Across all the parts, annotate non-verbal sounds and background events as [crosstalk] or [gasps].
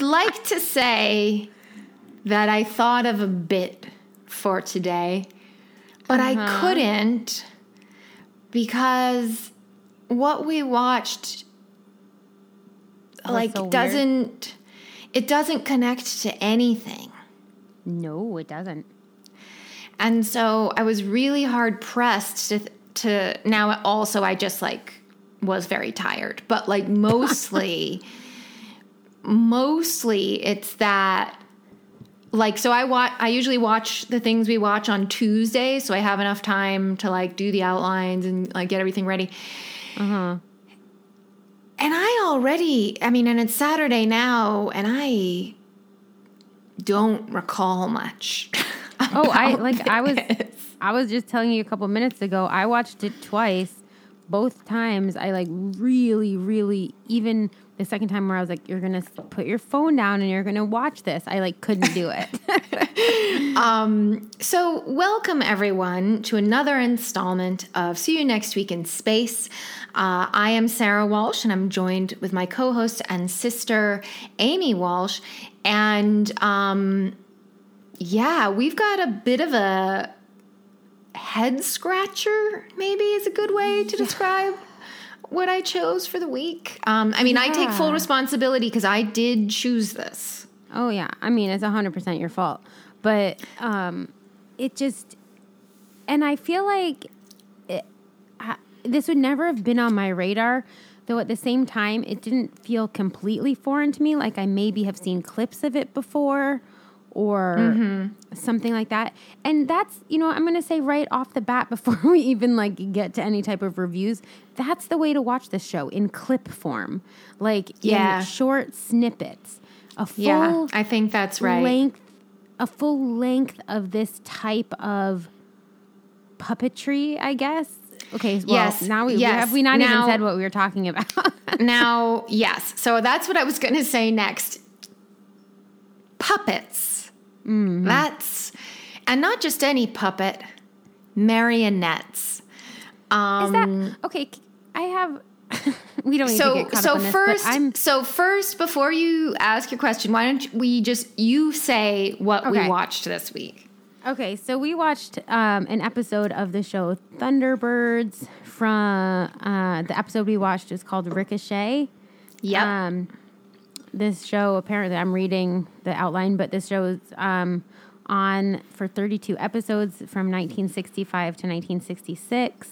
Would like to say that I thought of a bit for today, but I uh-huh. couldn't because what we watched like so doesn't it doesn't connect to anything. No, it doesn't. And so I was really hard pressed to to now also I just like was very tired, but like [laughs] mostly mostly it's that like so I watch I usually watch the things we watch on Tuesday so I have enough time to like do the outlines and like get everything ready. Uh-huh. And I already I mean and it's Saturday now and I don't recall much. [laughs] Oh, I like I was. I was just telling you a couple minutes ago. I watched it twice. Both times I like really really even the second time where I was like you're to put your phone down and you're to watch this. I like couldn't do it. [laughs] um, So, welcome everyone to another installment of See You Next Week in Space. Uh, I am Sarah Walsh, and I'm joined with my co host and sister, Amy Walsh. And um, yeah, we've got a bit of a head scratcher, maybe is a good way to describe what I chose for the week. Um, I mean, I take full responsibility because I did choose this. Oh yeah, I mean it's hundred percent your fault, but um, it just, and I feel like it, I, this would never have been on my radar. Though at the same time, it didn't feel completely foreign to me. Like I maybe have seen clips of it before, or mm-hmm. something like that. And that's you know I'm gonna say right off the bat [laughs] before we even like get to any type of reviews. That's the way to watch this show in clip form, like Yeah. in short snippets. A full Yeah, I think that's right. length, a full length of this type of puppetry, I guess. Okay, well, Yes, now we yes. have we not Now- even said what we were talking about. [laughs] now, yes. So that's what I was going to say next. Puppets. Mm-hmm. That's, and not just any puppet, marionettes. Um, Is that okay? I have. [laughs] we don't need to so so this, first but I'm so first before you ask your question, why don't we just you say what we watched this week? Okay, so we watched um, an episode of the show Thunderbirds. From uh, the episode we watched is called Ricochet. Yep. Um, this show apparently I'm reading the outline, but this show is um, on for 32 episodes from 1965 to 1966.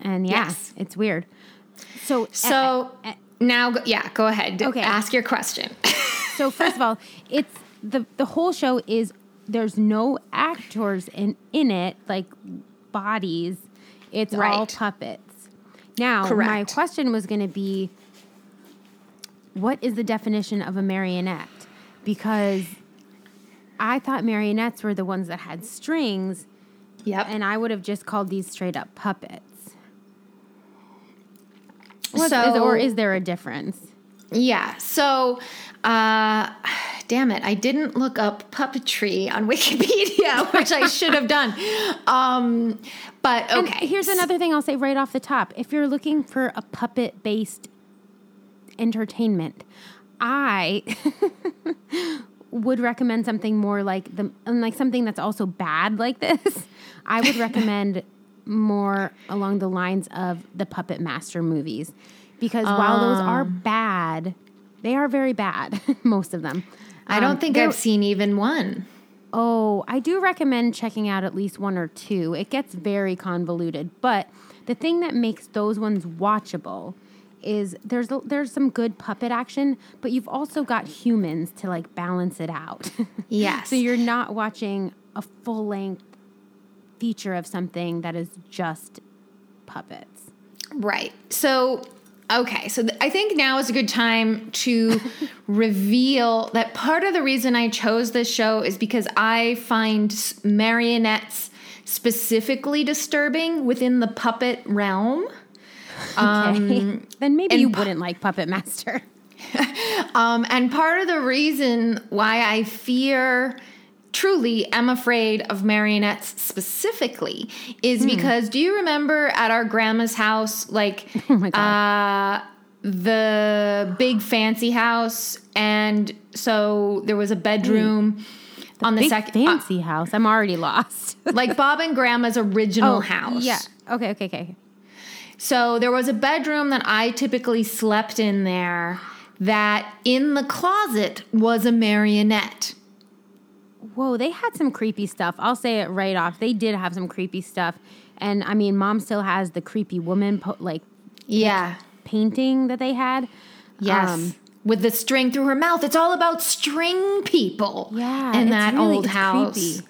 And yeah, Yes. it's weird. So so now, yeah, go ahead. Okay. Ask your question. [laughs] so first of all, it's the the whole show is there's no actors in in it like bodies. It's all puppets. Now, my question was going to be what is the definition of a marionette? Because I thought marionettes were the ones that had strings yep. and I would have just called these straight up puppets. So- is- or is there a difference? Yeah. So, uh, damn it, I didn't look up puppetry on [laughs] Wikipedia, [laughs] which I should have done. Um, but And okay. here's another thing I'll say right off the top. If you're looking for a puppet based entertainment, I [laughs] would recommend something more like the and like something that's also bad like this. [laughs] I would recommend more along the lines of the Puppet Master movies because while those are bad, they are very bad, [laughs] most of them. I don't Um, think I've seen even one. Oh, I do recommend checking out at least one or two. It gets very convoluted, but the thing that makes those ones watchable is there's there's some good puppet action, but you've also got humans to like balance it out. [laughs] Yes. so you're not watching a full length feature of something that is just puppets. Right. So, okay. So th- I think now is a good time to [laughs] reveal that part of the reason I chose this show is because I find marionettes specifically disturbing within the puppet realm. [laughs] Okay. then maybe you Um, wouldn't like Puppet Master. [laughs] Um, and part of the reason why I fear, truly am afraid of marionettes specifically is because do you remember at our grandma's house, like [laughs] Oh my god. uh, the big fancy house? And so there was a bedroom on the second, uh, fancy house. I'm already lost. like Bob and Grandma's original house. Oh, Yeah. Okay. Okay. Okay. So there was a bedroom that I typically slept in there that in the closet was a marionette. Whoa, they had some creepy stuff. I'll say it right off. They did have some creepy stuff. And I mean, mom still has the creepy woman po- like Yeah. painting that they had. Yes. Um, With the string through her mouth. It's all about string people. yeah. It's that really- old house. creepy.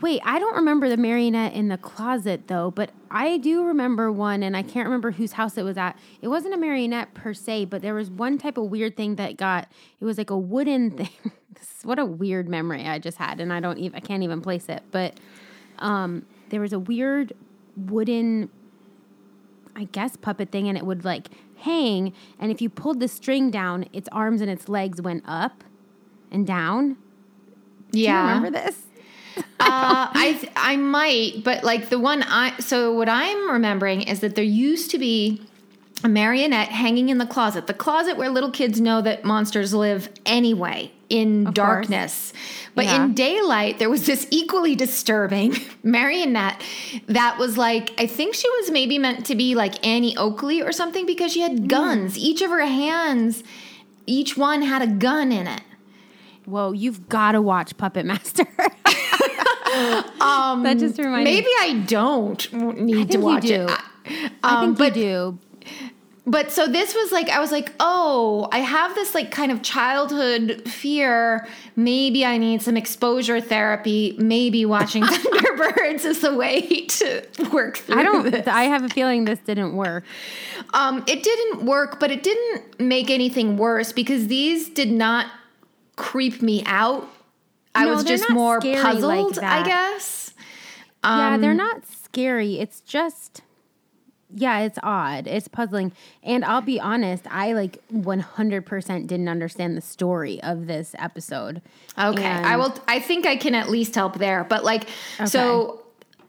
Wait, I don't remember the marionette in the closet though, but I do remember one and I can't remember whose house it was at. It wasn't a marionette per se, but there was one type of weird thing that got it was like a wooden [laughs] thing. What a weird memory I just had and I don't even I can't even place it. But um there was a weird wooden I guess puppet thing and it would like hang and if you pulled the string down, its arms and its legs went up and down. Yeah, do you remember this? [laughs] uh, I th- I might, but like the one I so what I'm remembering is that there used to be a marionette hanging in the closet, the closet where little kids know that monsters live anyway in Of course. darkness. But Yeah. in daylight, there was this equally disturbing [laughs] marionette that was like I think she was maybe meant to be like Annie Oakley or something because she had guns. Each of her hands, each one had a gun in it. Whoa, you've got to watch Puppet Master. Um, [laughs] that just reminds Maybe me. Maybe I don't need I to watch you do. it. I Um, think but you do. but so this was like I was like, oh, I have this like kind of childhood fear. Maybe I need some exposure therapy. Maybe watching [laughs] Thunderbirds is the way to work through I don't. this. I have a feeling this didn't work. Um, it didn't work, but it didn't make anything worse because these did not creep me out. I No, was just more scary like puzzled, I guess. yeah, they're Um, not scary. It's just. Yeah, it's odd. It's puzzling. And I'll be honest, I like 100% didn't understand the story of this episode. Okay, And- I will. I think I can at least help there. But like, so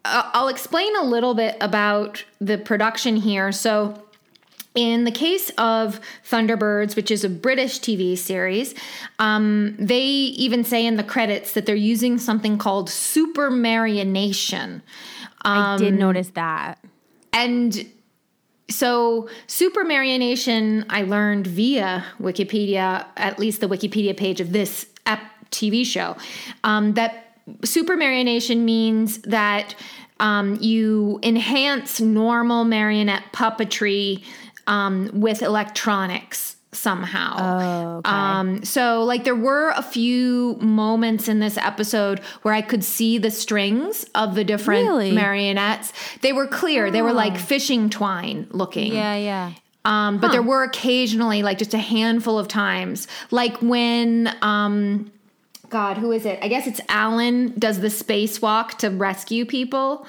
uh, I'll explain a little bit about the production here. So. In the case of Thunderbirds, which is a British TV series, um, they even say in the credits that they're using something called super marionation. I did Um, notice that. And so, super marionation, I learned via Wikipedia, at least the Wikipedia page of this TV show, um, that super marionation means that um, you enhance normal marionette puppetry um, with electronics somehow. Oh, okay. Um, so like there were a few moments in this episode where I could see the strings of the different Really? marionettes. They were clear. They were like fishing twine looking. yeah, yeah. Um, but there were occasionally, like just a handful of times, like when, um, God, who is it? I guess it's Alan does the spacewalk to rescue people.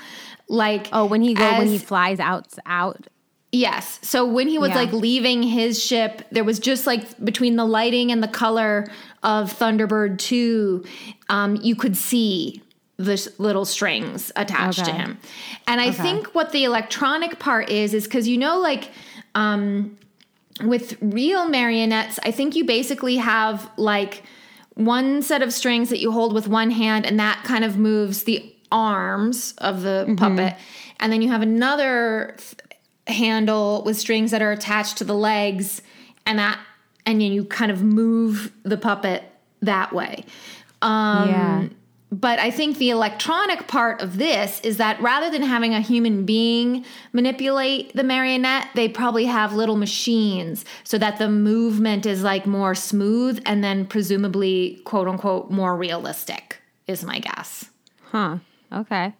Like, Oh, when he go when he flies out out. Yes. So when he was Yeah. like leaving his ship, there was just like between the lighting and the color of Thunderbird 2, um, you could see the little strings attached to him. And I think what the electronic part is, is because you know, like, um, with real marionettes, I think you basically have like one set of strings that you hold with one hand, and that kind of moves the arms of the puppet. And then you have another th- handle with strings that are attached to the legs, and that and then you kind of move the puppet that way. Um, Yeah. But I think the electronic part of this is that rather than having a human being manipulate the marionette, they probably have little machines so that the movement is like more smooth and then presumably, quote unquote, more realistic, is my guess. Huh. Okay.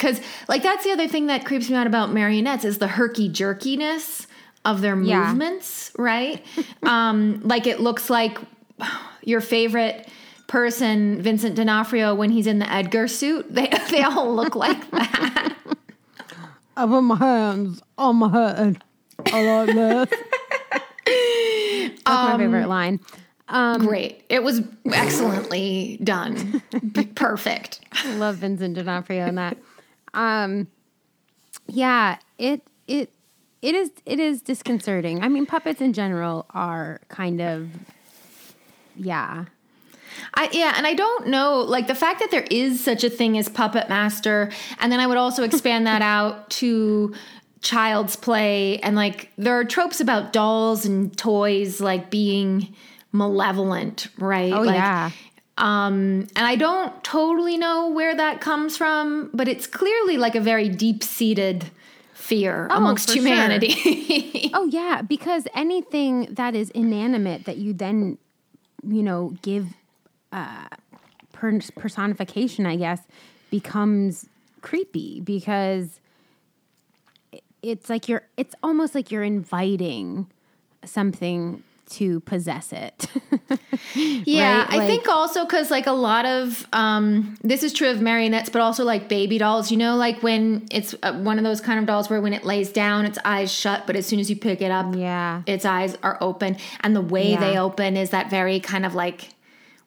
Because, like, that's the other thing that creeps me out about marionettes is the herky jerkiness of their Yeah. movements, right? [laughs] um, like, it looks like your favorite person, Vincent D'Onofrio, when he's in the Edgar suit. They, [laughs] they all look like [laughs] that. I put my hands on my head. I like this. That's my favorite line. Great. It was excellently done. Perfect. I love Vincent D'Onofrio in that. Um, yeah, it it it is it is disconcerting. I mean, puppets in general are kind of yeah. I, yeah, and I don't know, like the fact that there is such a thing as Puppet Master, and then I would also expand that out to child's play, and like there are tropes about dolls and toys like being malevolent, right? Oh like, yeah. Um, and I don't totally know where that comes from, but it's clearly like a very deep seated fear amongst for sure. humanity. [laughs] Oh yeah, because anything that is inanimate that you then, you know, give uh, per- personification, I guess, becomes creepy because it's like you're. It's almost like you're inviting something to possess it. [laughs] Yeah, right? I think also because like a lot of um, this is true of marionettes, but also like baby dolls. You know, like when it's uh, one of those kind of dolls where when it lays down, its eyes shut, but as soon as you pick it up, Yeah. its eyes are open, and the way Yeah. they open is that very kind of like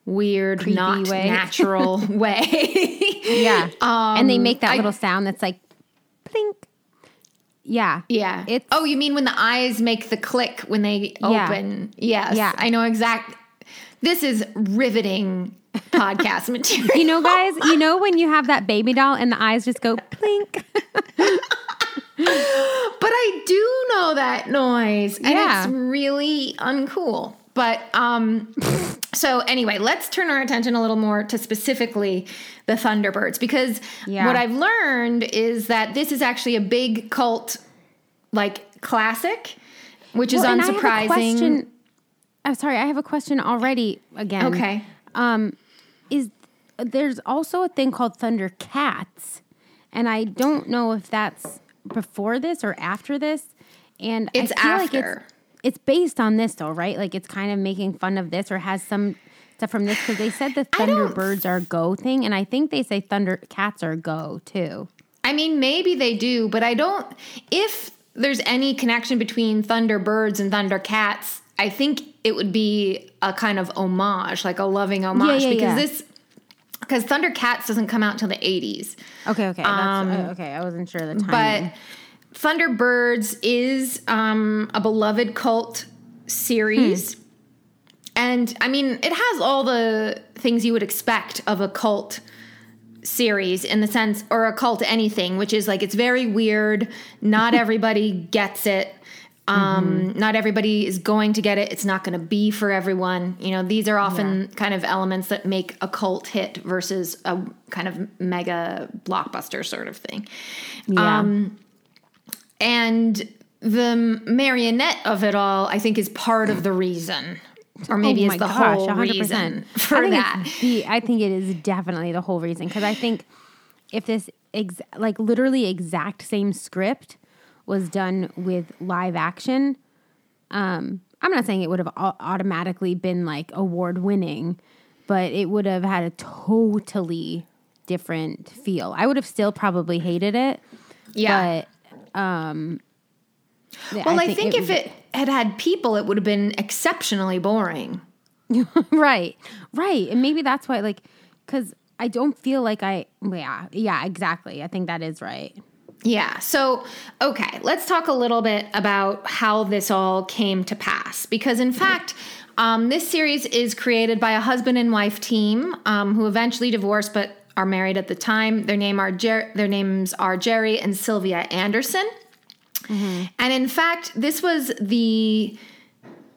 weird, Creepy not way. [laughs] natural way. yeah, [laughs] and they make that I- little sound that's like, plink. Yeah, Yeah. It's- oh, you mean when the eyes make the click when they Yeah. open? Yes. Yeah. I know exact. This is riveting podcast [laughs] material. You know, guys, you know when you have that baby doll and the eyes just go plink. [laughs] But I do know that noise, and Yeah. it's really uncool. But um, so anyway, let's turn our attention a little more to specifically the Thunderbirds because Yeah. what I've learned is that this is actually a big cult, like classic, which is Well, and I have a unsurprising. question- I'm sorry, I have a question already again. Okay. Um, is there's also a thing called Thundercats, and I don't know if that's before this or after this. And It's I feel like after. it's it's based on this though, right? Like it's kind of making fun of this or has some stuff from this because they said the Thunderbirds are go thing, and I think they say Thundercats are go too. I mean, maybe they do, but I don't. If there's any connection between Thunderbirds and Thundercats, I think it would be a kind of homage, like a loving homage, yeah, because yeah. this. Because Thundercats doesn't come out until the 80s. Okay, okay, that's, uh, okay. I wasn't sure the timing. But Thunderbirds is um, a beloved cult series. And I mean, it has all the things you would expect of a cult series in the sense, or a cult anything, which is like it's very weird. Not [laughs] everybody gets it. Um, Not everybody is going to get it. It's not going to be for everyone. You know, these are often kind of elements that make a cult hit versus a kind of mega blockbuster sort of thing. yeah. Um, and the marionette of it all, I think, is part of the reason, [laughs] or maybe Oh my the gosh, whole 100%. reason [laughs] for think that. The, I think it is definitely the whole reason because I think if this ex- like literally exact same script was done with live action, um, I'm not saying it would have automatically been like award winning, but it would have had a totally different feel. I would have still probably hated it, Yeah. but um, well, I, think, if was- it had had people, it would have been exceptionally boring. [laughs] right right and maybe that's why like because i don't feel like i yeah yeah exactly i think that is right Yeah. So, okay, let's talk a little bit about how this all came to pass. Because, in fact, um, this series is created by a husband and wife team um, who eventually divorced but are married at the time. Their name are Jer- their names are Jerry and Sylvia Anderson. And in fact, this was the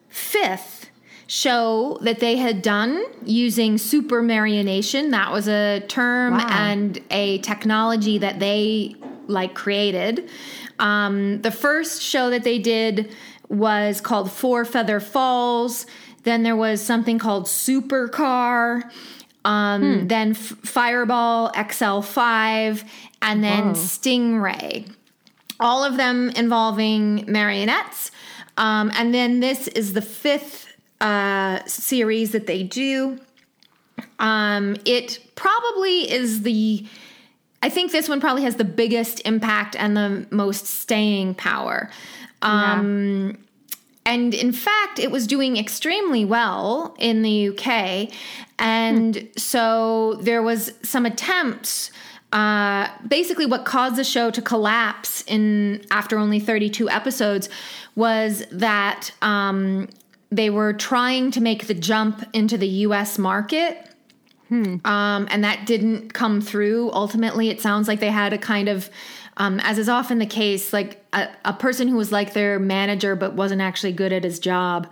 fifth show that they had done using super marionation. That was a term Wow. and a technology that they like created. Um, the first show that they did was called Four Feather Falls. Then there was something called Supercar. Um, Then F- Fireball XL5, and then Whoa. Stingray all of them involving marionettes. Um, and then this is the fifth uh, series that they do. Um, it probably is the, I think this one probably has the biggest impact and the most staying power. Um, And in fact, it was doing extremely well in the UK. And so there was some attempts. Uh, basically, what caused the show to collapse in after only 32 episodes was that um, they were trying to make the jump into the U.S. market, um, and that didn't come through. Ultimately, it sounds like they had a kind of, um, as is often the case, like a, a person who was like their manager but wasn't actually good at his job.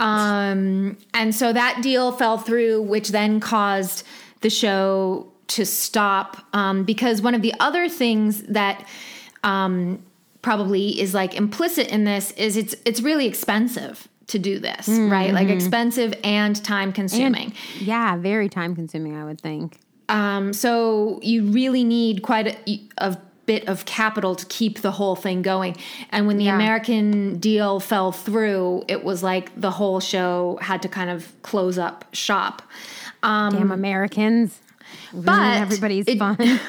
Um, and so that deal fell through, which then caused the show to stop. Um, because one of the other things that um, probably is like implicit in this is it's it's really expensive to do this, right? Like expensive and time consuming. Yeah, very time consuming, I would think. Um, so you really need quite a, a bit of capital to keep the whole thing going. And when the Yeah. American deal fell through, it was like the whole show had to kind of close up shop. Um, Damn Americans. But everybody's it- fun. [laughs]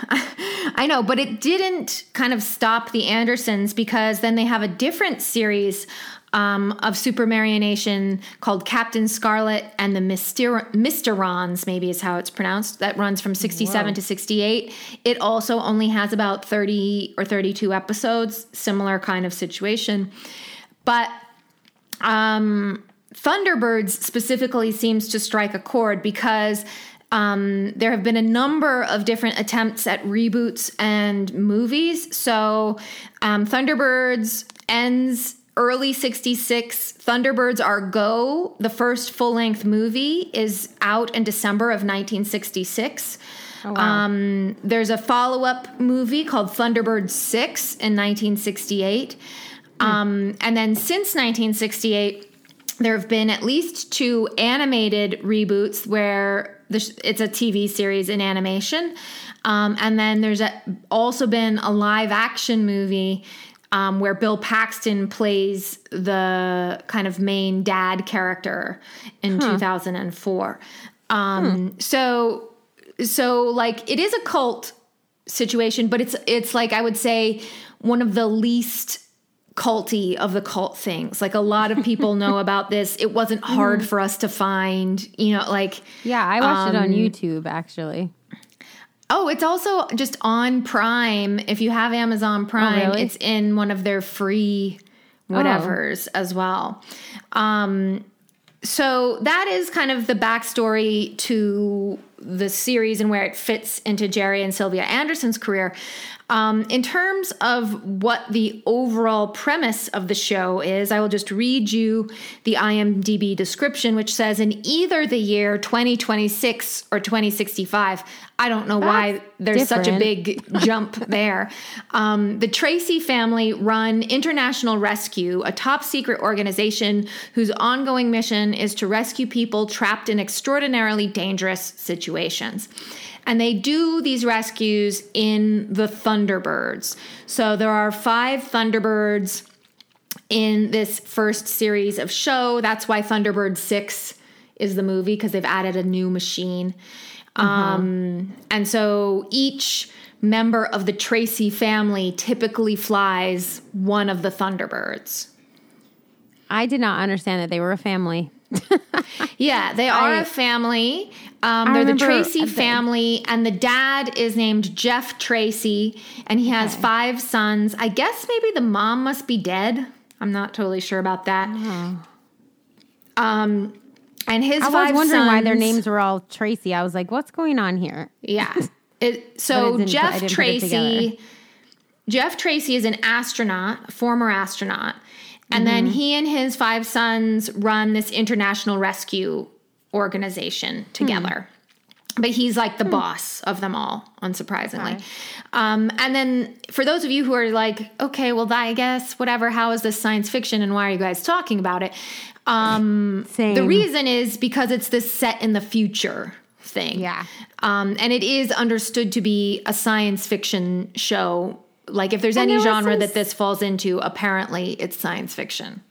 I know, but it didn't kind of stop the Andersons because then they have a different series um, of super marionation called Captain Scarlet and the Myster- Mysterons, maybe is how it's pronounced. That runs from 67 to 68. It also only has about 30 or 32 episodes, similar kind of situation. But um, Thunderbirds specifically seems to strike a chord because um, there have been a number of different attempts at reboots and movies. So um, Thunderbirds ends early 66. Thunderbirds Are Go, the first full length movie, is out in December of 1966. Um, there's a follow up movie called Thunderbird 6 in 1968. Um, and then since 1968, there have been at least two animated reboots where it's a TV series in animation. Um, and then there's a, also been a live action movie um, where Bill Paxton plays the kind of main dad character in 2004. Um, So, so like it is a cult situation, but it's it's like I would say one of the least culty of the cult things. Like a lot of people [laughs] know about this. It wasn't hard for us to find, you know, like yeah, I watched it on Um, YouTube actually. oh, it's also just on Prime. If you have Amazon Prime, really? it's in one of their free whatevers as well. Um so that is kind of the backstory to the series and where it fits into Jerry and Sylvia Anderson's career. Um, in terms of what the overall premise of the show is, I will just read you the IMDb description, which says in either the year 2026 or 2065. I don't know why That's there's such a big jump [laughs] there. Um, the Tracy family run International Rescue, a top secret organization whose ongoing mission is to rescue people trapped in extraordinarily dangerous situations. And they do these rescues in the Thunderbirds. So there are five Thunderbirds in this first series of show. That's why Thunderbird 6 is the movie because they've added a new machine. Um, and so each member of the Tracy family typically flies one of the Thunderbirds. I did not understand that they were a family. [laughs] Yeah, they are I- a family. Um, they're the Tracy family, and the dad is named Jeff Tracy, and he has five sons. I guess maybe the mom must be dead. I'm not totally sure about that. Um, and his I was wondering why their names were all Tracy. I was like, what's going on here? Yeah. [laughs] It, so it didn't- I Jeff didn't put it Tracy. Jeff Tracy is an astronaut, former astronaut, and then he and his five sons run this international rescue organization together. But he's like the boss of them all, unsurprisingly. Um, and then for those of you who are like, okay, well, I guess whatever. How is this science fiction, and why are you guys talking about it? Um, [laughs] Same. the reason is because it's this set in the future thing. Yeah. Um, and it is understood to be a science fiction show. Like, if there's And any there genre some that this falls into, apparently it's science fiction.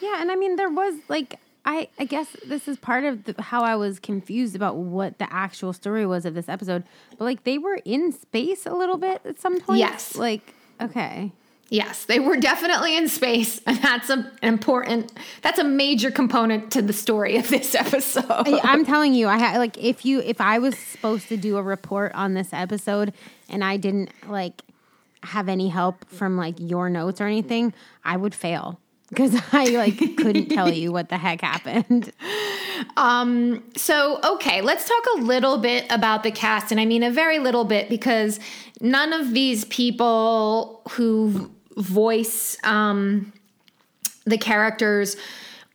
Yeah, and I mean, there was like, I I guess this is part of the, how I was confused about what the actual story was of this episode. But like, they were in space a little bit at some point. Yes. Like, okay. Yes, they were definitely in space, and that's a, an important, that's a major component to the story of this episode. I, I'm telling you, I ha- like if you if I was supposed to do a report on this episode and I didn't like have any help from like your notes or anything, I would fail because [laughs] I like couldn't tell you what the heck happened. [laughs] Um so, okay, let's talk a little bit about the cast. And I mean a very little bit because none of these people who voice um, the characters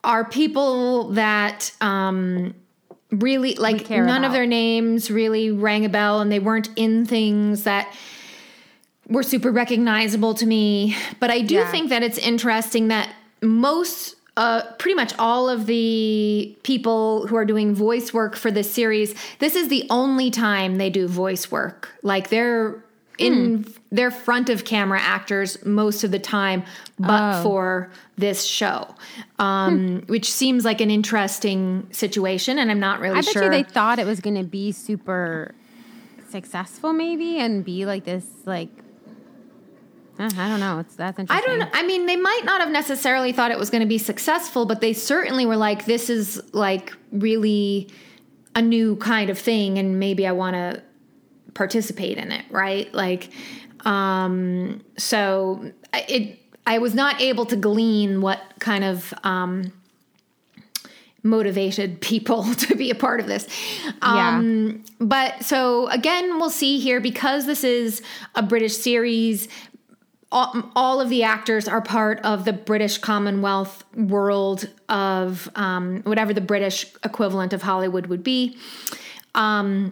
are people that um, really, like, none of their names really rang a bell and they weren't in things that were super recognizable to me. But I do Yeah. think that it's interesting that most, uh, pretty much all of the people who are doing voice work for this series, this is the only time they do voice work. Like they're in they're front of camera actors most of the time, but for this show, um, which seems like an interesting situation. And I'm not really I bet sure. you they thought it was going to be super successful, maybe, and be like this, like I don't know. It's that's interesting. I don't. I mean, they might not have necessarily thought it was going to be successful, but they certainly were like, "This is like really a new kind of thing, and maybe I want to participate in it." Right? Like, um, so it. I was not able to glean what kind of um, motivated [laughs] people [laughs] to be a part of this. Um, But so again, we'll see here because this is a British series. All, of the actors are part of the British Commonwealth world of um, whatever the British equivalent of Hollywood would be. Um,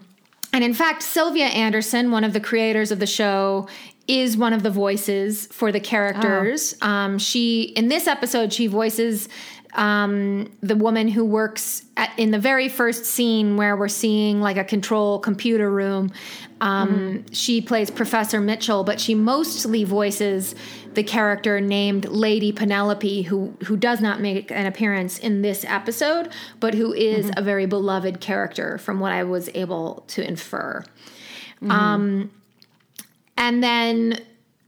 and in fact, Sylvia Anderson, one of the creators of the show, is one of the voices for the characters. Um, she in this episode she voices um, the woman who works at, in the very first scene where we're seeing like a control computer room. Um, She plays Professor Mitchell, but she mostly voices the character named Lady Penelope, who who does not make an appearance in this episode, but who is a very beloved character from what I was able to infer. Um, and then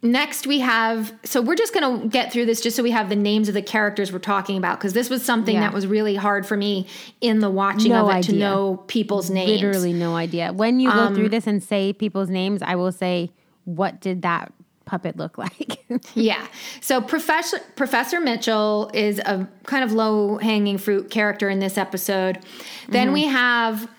next we have so we're just going to get through this just so we have the names of the characters we're talking about because this was something Yeah. that was really hard for me in the watching No of it to know people's names. Literally no idea. When you go through um, this and say people's names, I will say, "What did that puppet look like?" [laughs] Yeah. So Professor Professor Mitchell is a kind of low hanging fruit character in this episode. Then mm-hmm. we have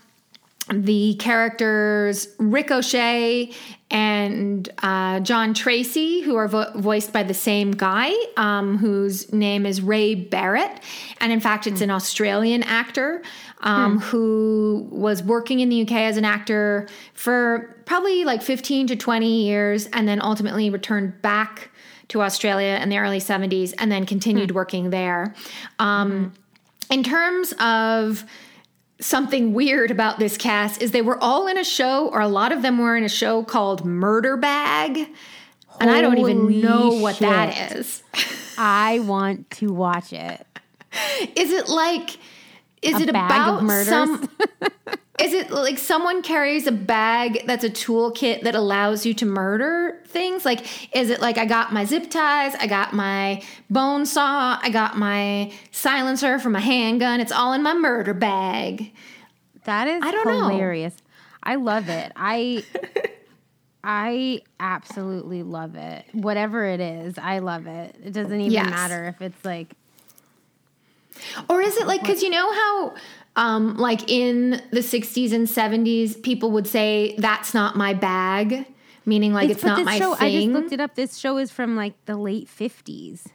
the characters Ricochet and uh, John Tracy, who are vo- voiced by the same guy, um, whose name is Ray Barrett. And in fact, it's an Australian actor um, who was working in the UK as an actor for probably like 15 to 20 years and then ultimately returned back to Australia in the early 70s and then continued working there. Um, In terms of something weird about this cast is they were all in a show or a lot of them were in a show called Murder Bag. And I don't even Holy know what that is. I want to watch it. [laughs] Is it like is A it about some [laughs] Is it like someone carries a bag that's a toolkit that allows you to murder things? Like, is it like I got my zip ties, I got my bone saw, I got my silencer for my handgun. It's all in my murder bag. That is I don't know. hilarious. I love it. I [laughs] I absolutely love it. Whatever it is, I love it. It doesn't even Yes. matter if it's like Or is it like because you know how, um, like in the '60s and '70s, people would say that's not my bag, meaning like it's, but not my show, I just looked it up. This show is from like the late fifties.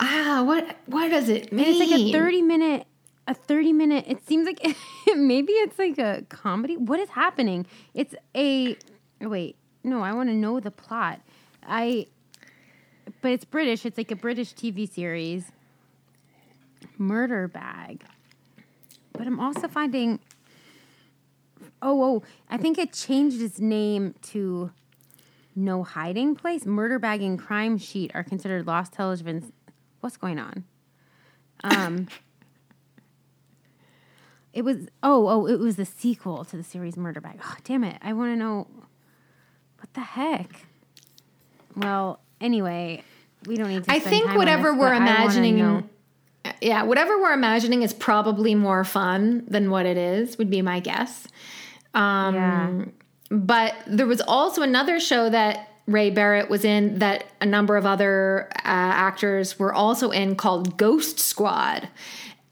ah, what what does it mean? And it's like a 30 minute a 30 minute it seems like [laughs] maybe it's like a comedy? What is happening? It's a wait. No i want to know the plot. I but it's british. It's like a british tv series murder bag but i'm also finding oh oh i think it changed its name to no hiding place murder bag and crime sheet are considered lost television what's going on um it was oh oh it was the sequel to the series Murder Bag. Oh, damn it! I want to know what the heck. Well, anyway, we don't need to. I think whatever this, we're imagining, yeah, whatever we're imagining is probably more fun than what it is. Would be my guess. Um, Yeah. But there was also another show that Ray Barrett was in that a number of other uh, actors were also in called Ghost Squad.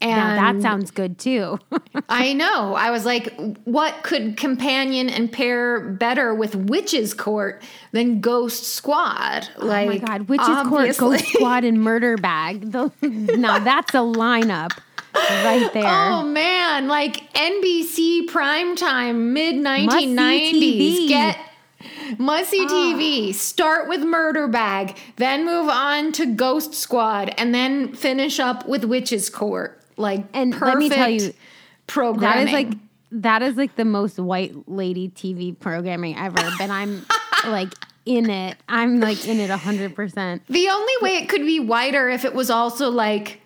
And Now that sounds good too. [laughs] I know. I was like, what could companion and pair better with Witches Court than Ghost Squad? Like, oh my god, Witches Court. Ghost Squad, and Murder Bag. Now that's a lineup right there. Oh man, like NBC primetime mid 1990s. Get Mussy ah. TV. Start with Murder Bag, then move on to Ghost Squad, and then finish up with Witches Court. Like, And perfect let me tell you, that programming. is like that is like the most white lady TV programming ever. but I'm [laughs] like in it. I'm like in it hundred percent. the only way it could be whiter if it was also like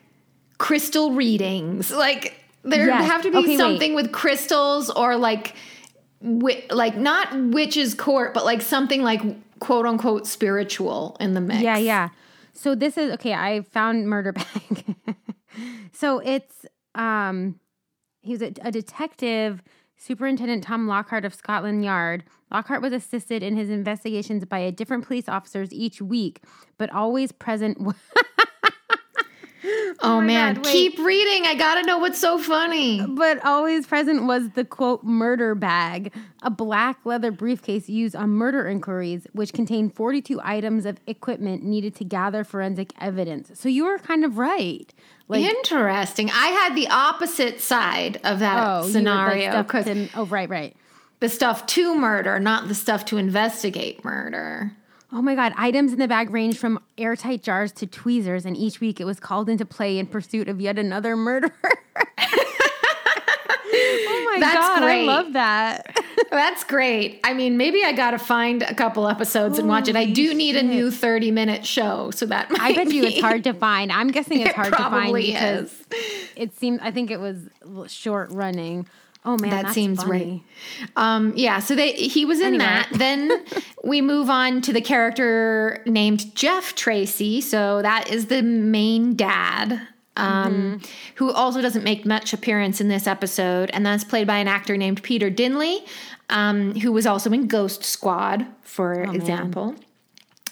crystal readings. Like there Yes. have to be Okay, wait. something with crystals or like wi- like not witch's court, but like something like quote unquote spiritual in the mix. Yeah, yeah. So this is okay. I found murder bag. [laughs] so it's um, he was a, a detective, Superintendent Tom Lockhart of Scotland Yard. Lockhart was assisted in his investigations by a different police officers each week, but always present. [laughs] [gasps] Oh, oh, my man, God, keep reading. I gotta know what's so funny. but always present was the quote murder bag, a black leather briefcase used on murder inquiries, which contained 42 items of equipment needed to gather forensic evidence. So you were kind of right. Like Interesting. I had the opposite side of that Oh, like, scenario because to- oh, right, right. the stuff to murder, not the stuff to investigate murder. Oh my God. Items in the bag range from airtight jars to tweezers, and each week it was called into play in pursuit of yet another murderer. [laughs] oh my That's God. great. I love that. [laughs] That's great. I mean, maybe I got to find a couple episodes and watch it. I do need a new 30 minute show. So that I bet you it's hard to find. I'm guessing [laughs] it's It hard to find probably because is. it seemed, I think it was short running. Oh man, That seems funny. right. Um, yeah, so they he was in Anyway. that. Then [laughs] we move on to the character named Jeff Tracy. So that is the main dad. Um, who also doesn't make much appearance in this episode, and that's played by an actor named Peter Dyneley, um, who was also in Ghost Squad, for example.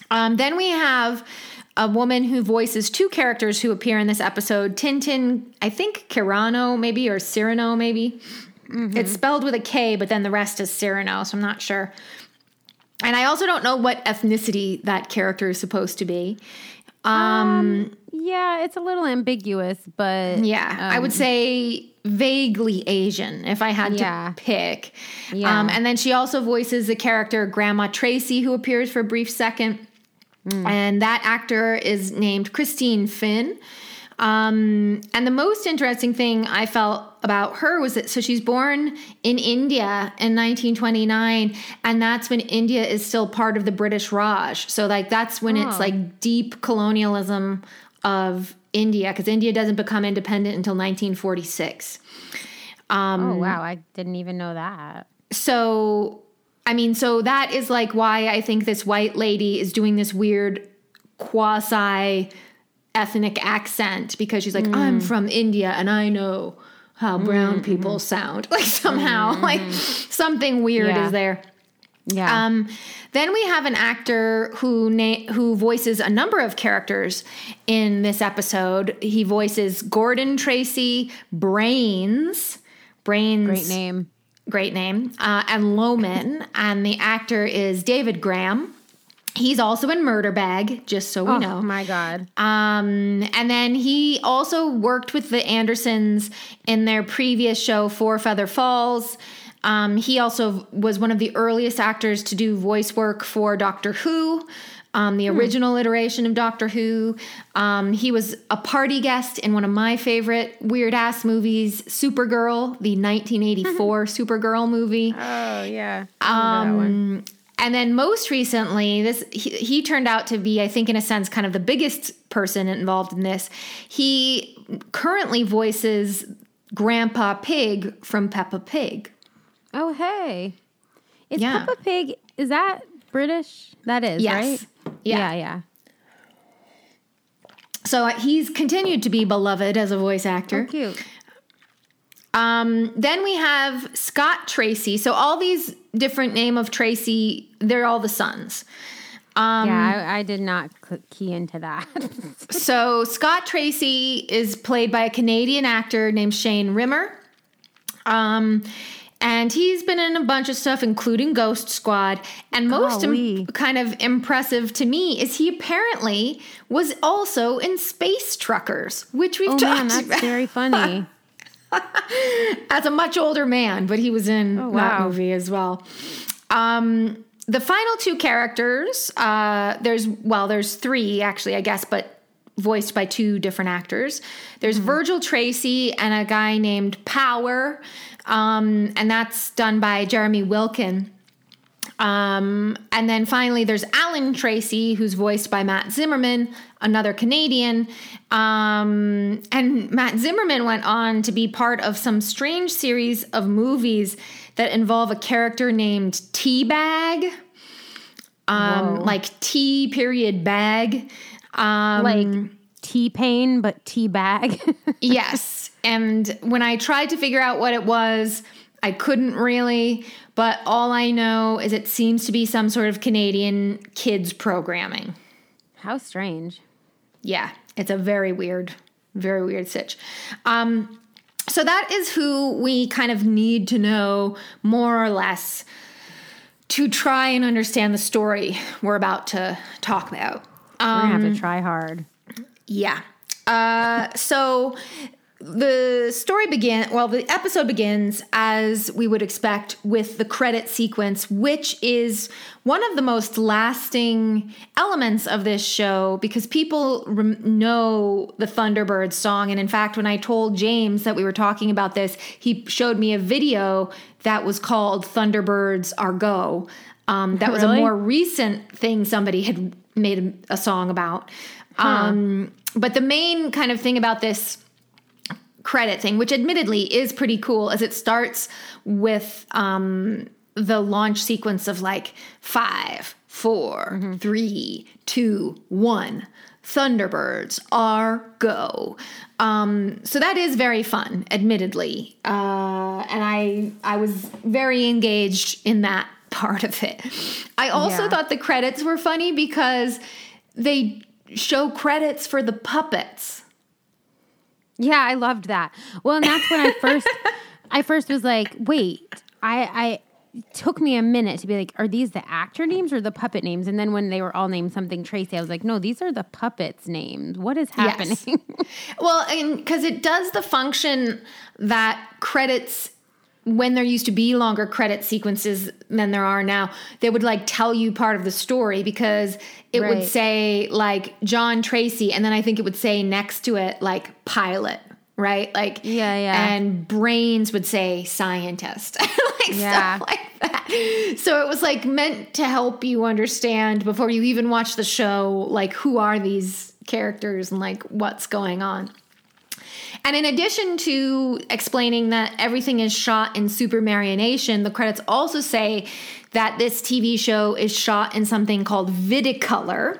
Um, then we have a woman who voices two characters who appear in this episode Tintin, I think Kyrano, maybe, or Cyrano, maybe. It's spelled with a K, but then the rest is Cyrano, so I'm not sure. And I also don't know what ethnicity that character is supposed to be. um Yeah, it's a little ambiguous, but Yeah, I would say vaguely Asian if I had Yeah. to pick. Yeah. Um, and then she also voices the character Grandma Tracy, who appears for a brief second. And that actor is named Christine Finn. Um, and the most interesting thing I felt about her was that so she's born in India in 1929, and that's when India is still part of the British Raj. So, like, that's when it's Oh. like deep colonialism of India, because India doesn't become independent until 1946. oh wow, I didn't even know that. So, I mean, so that is like why I think this white lady is doing this weird quasi ethnic accent because she's like, I'm from India and I know how brown people sound. [laughs] Like, somehow, like something weird Yeah. is there. Yeah. Um, then we have an actor who na- who voices a number of characters in this episode. He voices Gordon Tracy, Brains. Brains. Great name. great name, uh, and Loman, and the actor is David Graham. He's also in Murder Bag, just so we know. oh know. my god. Um, and then he also worked with the Andersons in their previous show, Four Feather Falls. Um, he also was one of the earliest actors to do voice work for Doctor Who, um, the original iteration of Doctor Who. Um, he was a party guest in one of my favorite weird ass movies, Supergirl, the 1984 Supergirl movie. Oh yeah. I remember that one. And then most recently, this he, he turned out to be, I think, in a sense, kind of the biggest person involved in this. He currently voices Grandpa Pig from Peppa Pig. Oh hey. Is Yeah. Peppa Pig is that British? That is, Yes. right? Yeah. Yeah, yeah. So uh, he's continued to be beloved as a voice actor. Oh, cute. Um, then we have Scott Tracy. So all these different name of Tracy, they're all the sons. Um, yeah, I, I did not key into that. [laughs] So Scott Tracy is played by a Canadian actor named Shane Rimmer. Um, and he's been in a bunch of stuff, including Ghost Squad. And most im- kind of impressive to me is he apparently was also in Space Truckers, which we've oh talked man, that's about very funny. [laughs] as a much older man, but he was in that Oh, wow. movie as well. Um, the final two characters, uh, there's well, there's three actually, I guess, but voiced by two different actors. There's Virgil Tracy and a guy named Power, um, and that's done by Jeremy Wilkin. Um, and then finally, there's Alan Tracy, who's voiced by Matt Zimmerman, another Canadian. Um, and Matt Zimmerman went on to be part of some strange series of movies that involve a character named Teabag, um, Whoa. like T period bag. Um, like T pain, but tea bag. [laughs] Yes. And when I tried to figure out what it was, I couldn't really. But all I know is it seems to be some sort of Canadian kids programming. How strange. Yeah, it's a very weird, very weird sitch. Um, so that is who we kind of need to know more or less to try and understand the story we're about to talk about. We're gonna have Um, to try hard. Yeah. Uh, so the story begin well the episode begins as we would expect with the credit sequence which is one of the most lasting elements of this show because people rem- know the thunderbirds song. And in fact when i told james that we were talking about this he showed me a video that was called thunderbirds are go. Um, that was Really? a more recent thing somebody had made a, a song about. Um, but the main kind of thing about this credit thing, which admittedly is pretty cool, as it starts with um, the launch sequence of like five, four, three, two, one. Thunderbirds are go. Um, so that is very fun, admittedly, uh, and I I was very engaged in that [laughs] part of it. I also Yeah. thought the credits were funny because they show credits for the puppets. Yeah, I loved that. Well, and that's when I first, [laughs] I first was like, wait, I, I took me a minute to be like, are these the actor names or the puppet names? And then when they were all named something Tracy, I was like, no, these are the puppets' names. What is happening? Yes. [laughs] Well, because it does the function that credits when there used to be longer credit sequences than there are now, they would like tell you part of the story because it would say like John Tracy, and then I think it would say next to it like pilot, right? Like Yeah, yeah. and brains would say scientist, [laughs] like Yeah. stuff like that. So it was like meant to help you understand before you even watch the show, like who are these characters and like what's going on. And in addition to explaining that everything is shot in super marionation, the credits also say that this TV show is shot in something called Vidicolor.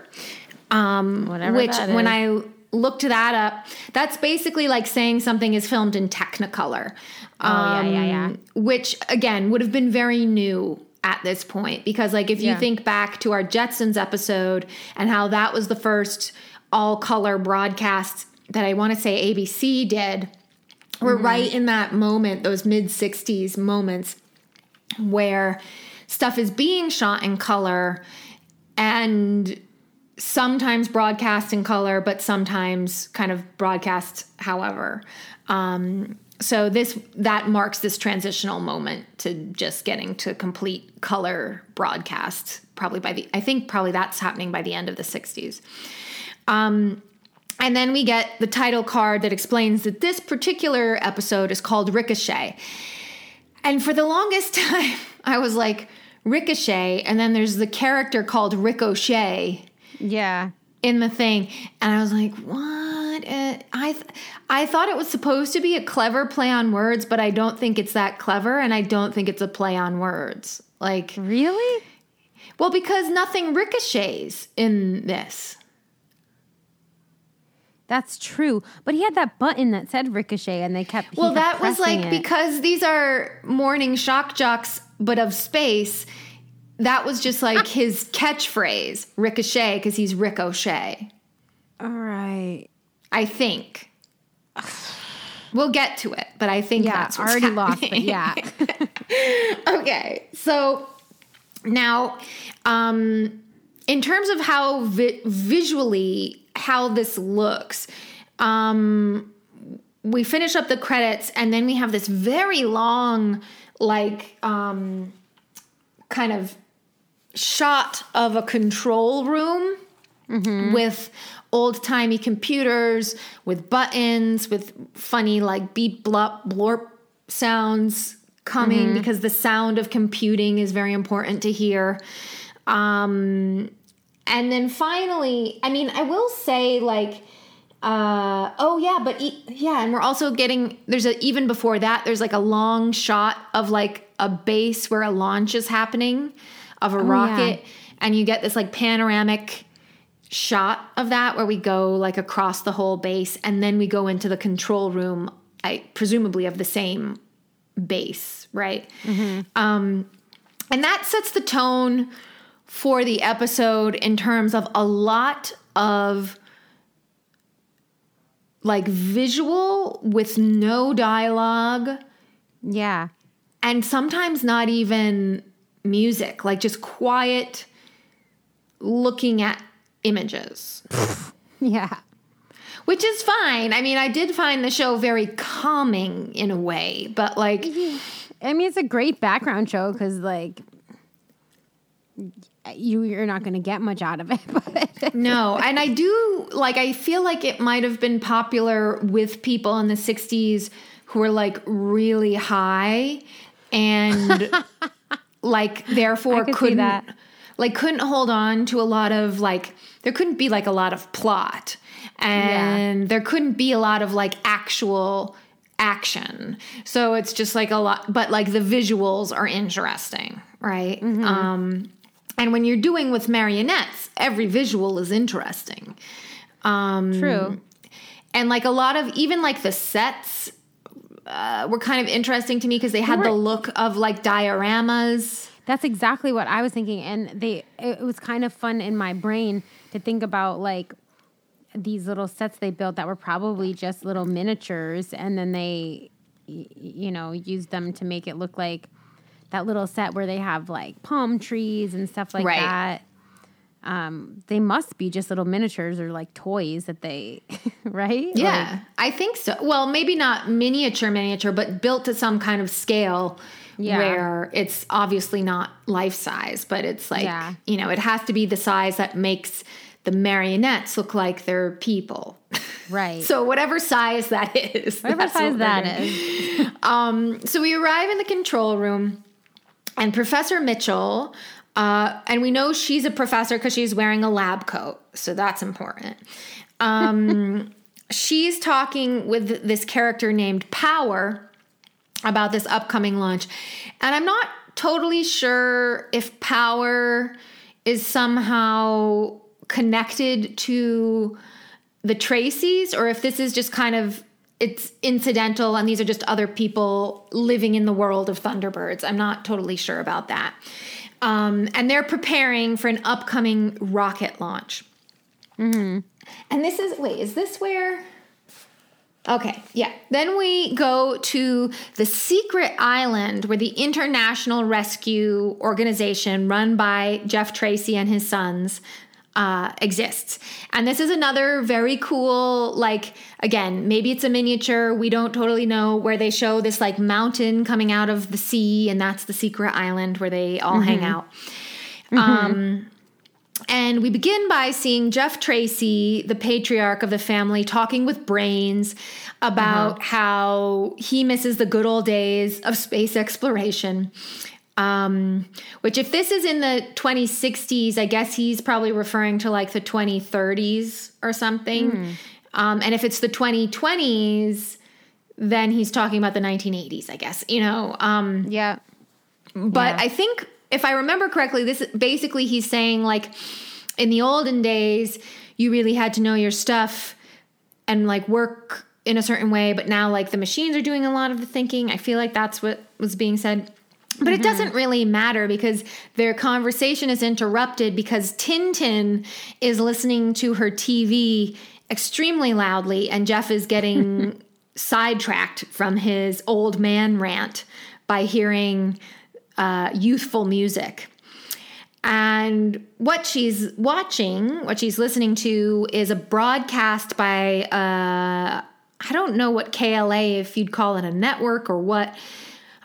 Um, Whatever which, when. I looked that up, that's basically like saying something is filmed in Technicolor. Oh, yeah, yeah, yeah. Um, Which, again, would have been very new at this point because, like, if you Yeah. think back to our Jetsons episode and how that was the first all color broadcast that I want to say ABC did, we're Mm-hmm. right in that moment, those mid 60s moments where stuff is being shot in color and sometimes broadcast in color, but sometimes kind of broadcast however. Um, so this that marks this transitional moment to just getting to complete color broadcast probably by the i think probably that's happening by the end of the 60s um, and then we get the title card that explains that this particular episode is called ricochet. And for the longest [laughs] time i was like ricochet and then there's the character called ricochet Yeah. in the thing. And i was like what? Uh, i th- i thought it was supposed to be a clever play on words but i don't think it's that clever and i don't think it's a play on words. Like Really? well because nothing ricochets in this That's true. But he had that button that said ricochet and they kept well kept that was like it. because these are morning shock jocks but of space that was just like his catchphrase ricochet because he's ricochet All right. i think we'll get to it but i think Yeah, that's what's already lost, but yeah. [laughs] okay so now um in terms of how vi- visually how this looks um we finish up the credits and then we have this very long like um kind of shot of a control room with old timey computers, with buttons, with funny like beep blop blorp sounds coming because the sound of computing is very important to hear. Um, and then finally, I mean, I will say like, uh, oh yeah, but e- yeah, and we're also getting there's a even before that there's like a long shot of like a base where a launch is happening of a rocket, and you get this like panoramic shot of that where we go like across the whole base and then we go into the control room I presumably of the same base right? Um and that sets the tone for the episode in terms of a lot of like visual with no dialogue Yeah. and sometimes not even music like just quiet looking at images [laughs] Yeah. which is fine. I mean, I did find the show very calming in a way, but like, I mean, it's a great background show because, like, you you're not going to get much out of it. [laughs] But no. And I do like, I feel like it might have been popular with people in the 60s who were like really high and [laughs] like, therefore could couldn't that. Like couldn't hold on to a lot of like there couldn't be like a lot of plot and there couldn't be a lot of like actual action. So it's just like a lot but like the visuals are interesting, right? Um and when you're doing with marionettes, every visual is interesting. Um true. and like a lot of even like the sets uh, were kind of interesting to me because they had the look of like dioramas. That's exactly what I was thinking, and they it was kind of fun in my brain to think about like these little sets they built that were probably just little miniatures, and then they you know used them to make it look like that little set where they have like palm trees and stuff like Right. that. Um, they must be just little miniatures or like toys that they, [laughs] right? Yeah, I think so. Well, maybe not miniature, miniature, but built to some kind of scale Yeah. where it's obviously not life size, but it's like, Yeah. you know, it has to be the size that makes the marionettes look like they're people. Right. [laughs] so, whatever size that is. Whatever size what that is. [laughs] Um, so we arrive in the control room, and Professor Mitchell, uh, and we know she's a professor because she's wearing a lab coat, so that's important. Um, [laughs] she's talking with this character named Power about this upcoming launch, and I'm not totally sure if Power is somehow connected to the Tracys or if this is just kind of it's incidental and these are just other people living in the world of Thunderbirds. I'm not totally sure about that. Um, and they're preparing for an upcoming rocket launch. And this is wait, is this where? Okay, yeah. Then we go to the secret island where the International Rescue Organization, run by Jeff Tracy and his sons, uh, exists. And this is another very cool, like, again, maybe it's a miniature. We don't totally know where they show this, like, mountain coming out of the sea, and that's the secret island where they all hang out. Um, and we begin by seeing Jeff Tracy, the patriarch of the family, talking with Brains about how he misses the good old days of space exploration. Um, which, if this is in the 2060s, I guess he's probably referring to like the 2030s or something. Um, and if it's the 2020s, then he's talking about the 1980s, I guess, you know. Um, Yeah. but Yeah. I think if I remember correctly, this basically he's saying like in the olden days, you really had to know your stuff and like work in a certain way, but now like the machines are doing a lot of the thinking. I feel like that's what was being said. But it doesn't really matter because their conversation is interrupted because Tintin is listening to her TV extremely loudly and Jeff is getting [laughs] sidetracked from his old man rant by hearing uh, youthful music. And what she's watching, what she's listening to, is a broadcast by, uh, I don't know what KLA, if you'd call it a network or what,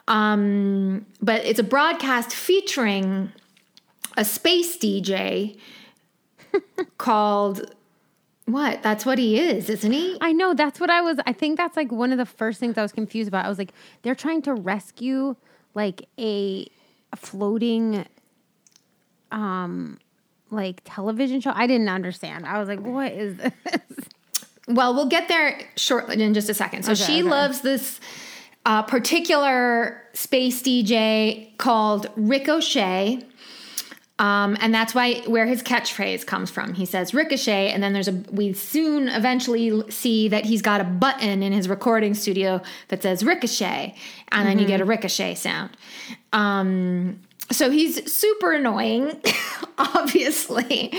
um, but it's a broadcast featuring a space DJ [laughs] called what? That's what he is, isn't he? I know that's what I was. I think that's like one of the first things I was confused about. I was like, they're trying to rescue like a, floating, um, like television show. I didn't understand. I was like, what is this? Well, we'll get there shortly in just a second. So Okay, she okay. loves this uh, particular space DJ called Ricochet. Um, and that's why where his catchphrase comes from. He says Ricochet, and then there's a. We soon eventually see that he's got a button in his recording studio that says Ricochet, and then you get a ricochet sound. Um, so he's super annoying, [laughs] obviously.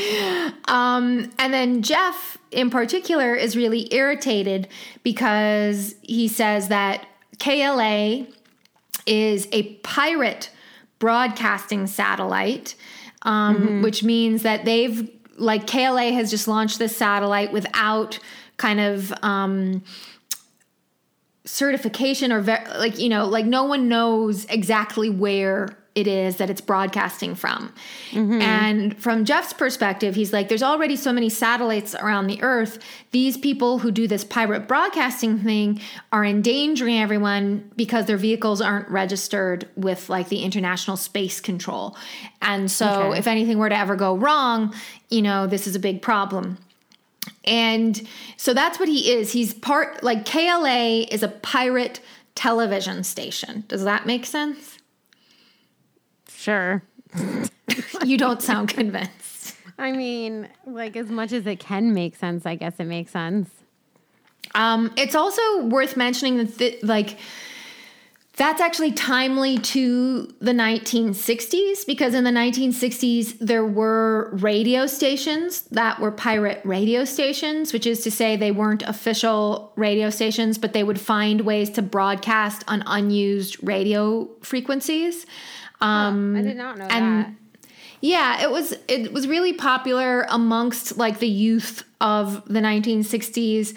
Um, and then Jeff, in particular, is really irritated because he says that KLA is a pirate broadcasting satellite, um, which means that they've, like, KLA has just launched this satellite without kind of. Um, certification or ver- like you know like no one knows exactly where it is that it's broadcasting from mm-hmm. and from jeff's perspective he's like there's already so many satellites around the earth these people who do this pirate broadcasting thing are endangering everyone because their vehicles aren't registered with like the international space control and so Okay. if anything were to ever go wrong you know this is a big problem and so that's what he is. He's part like KLA is a pirate television station. Does that make sense? Sure. [laughs] You don't sound convinced. I mean, like as much as it can make sense, I guess it makes sense. Um, it's also worth mentioning that th- like that's actually timely to the 1960s because in the 1960s there were radio stations that were pirate radio stations, which is to say they weren't official radio stations, but they would find ways to broadcast on unused radio frequencies. Um, I did not know and- that. yeah, it was it was really popular amongst like the youth of the 1960s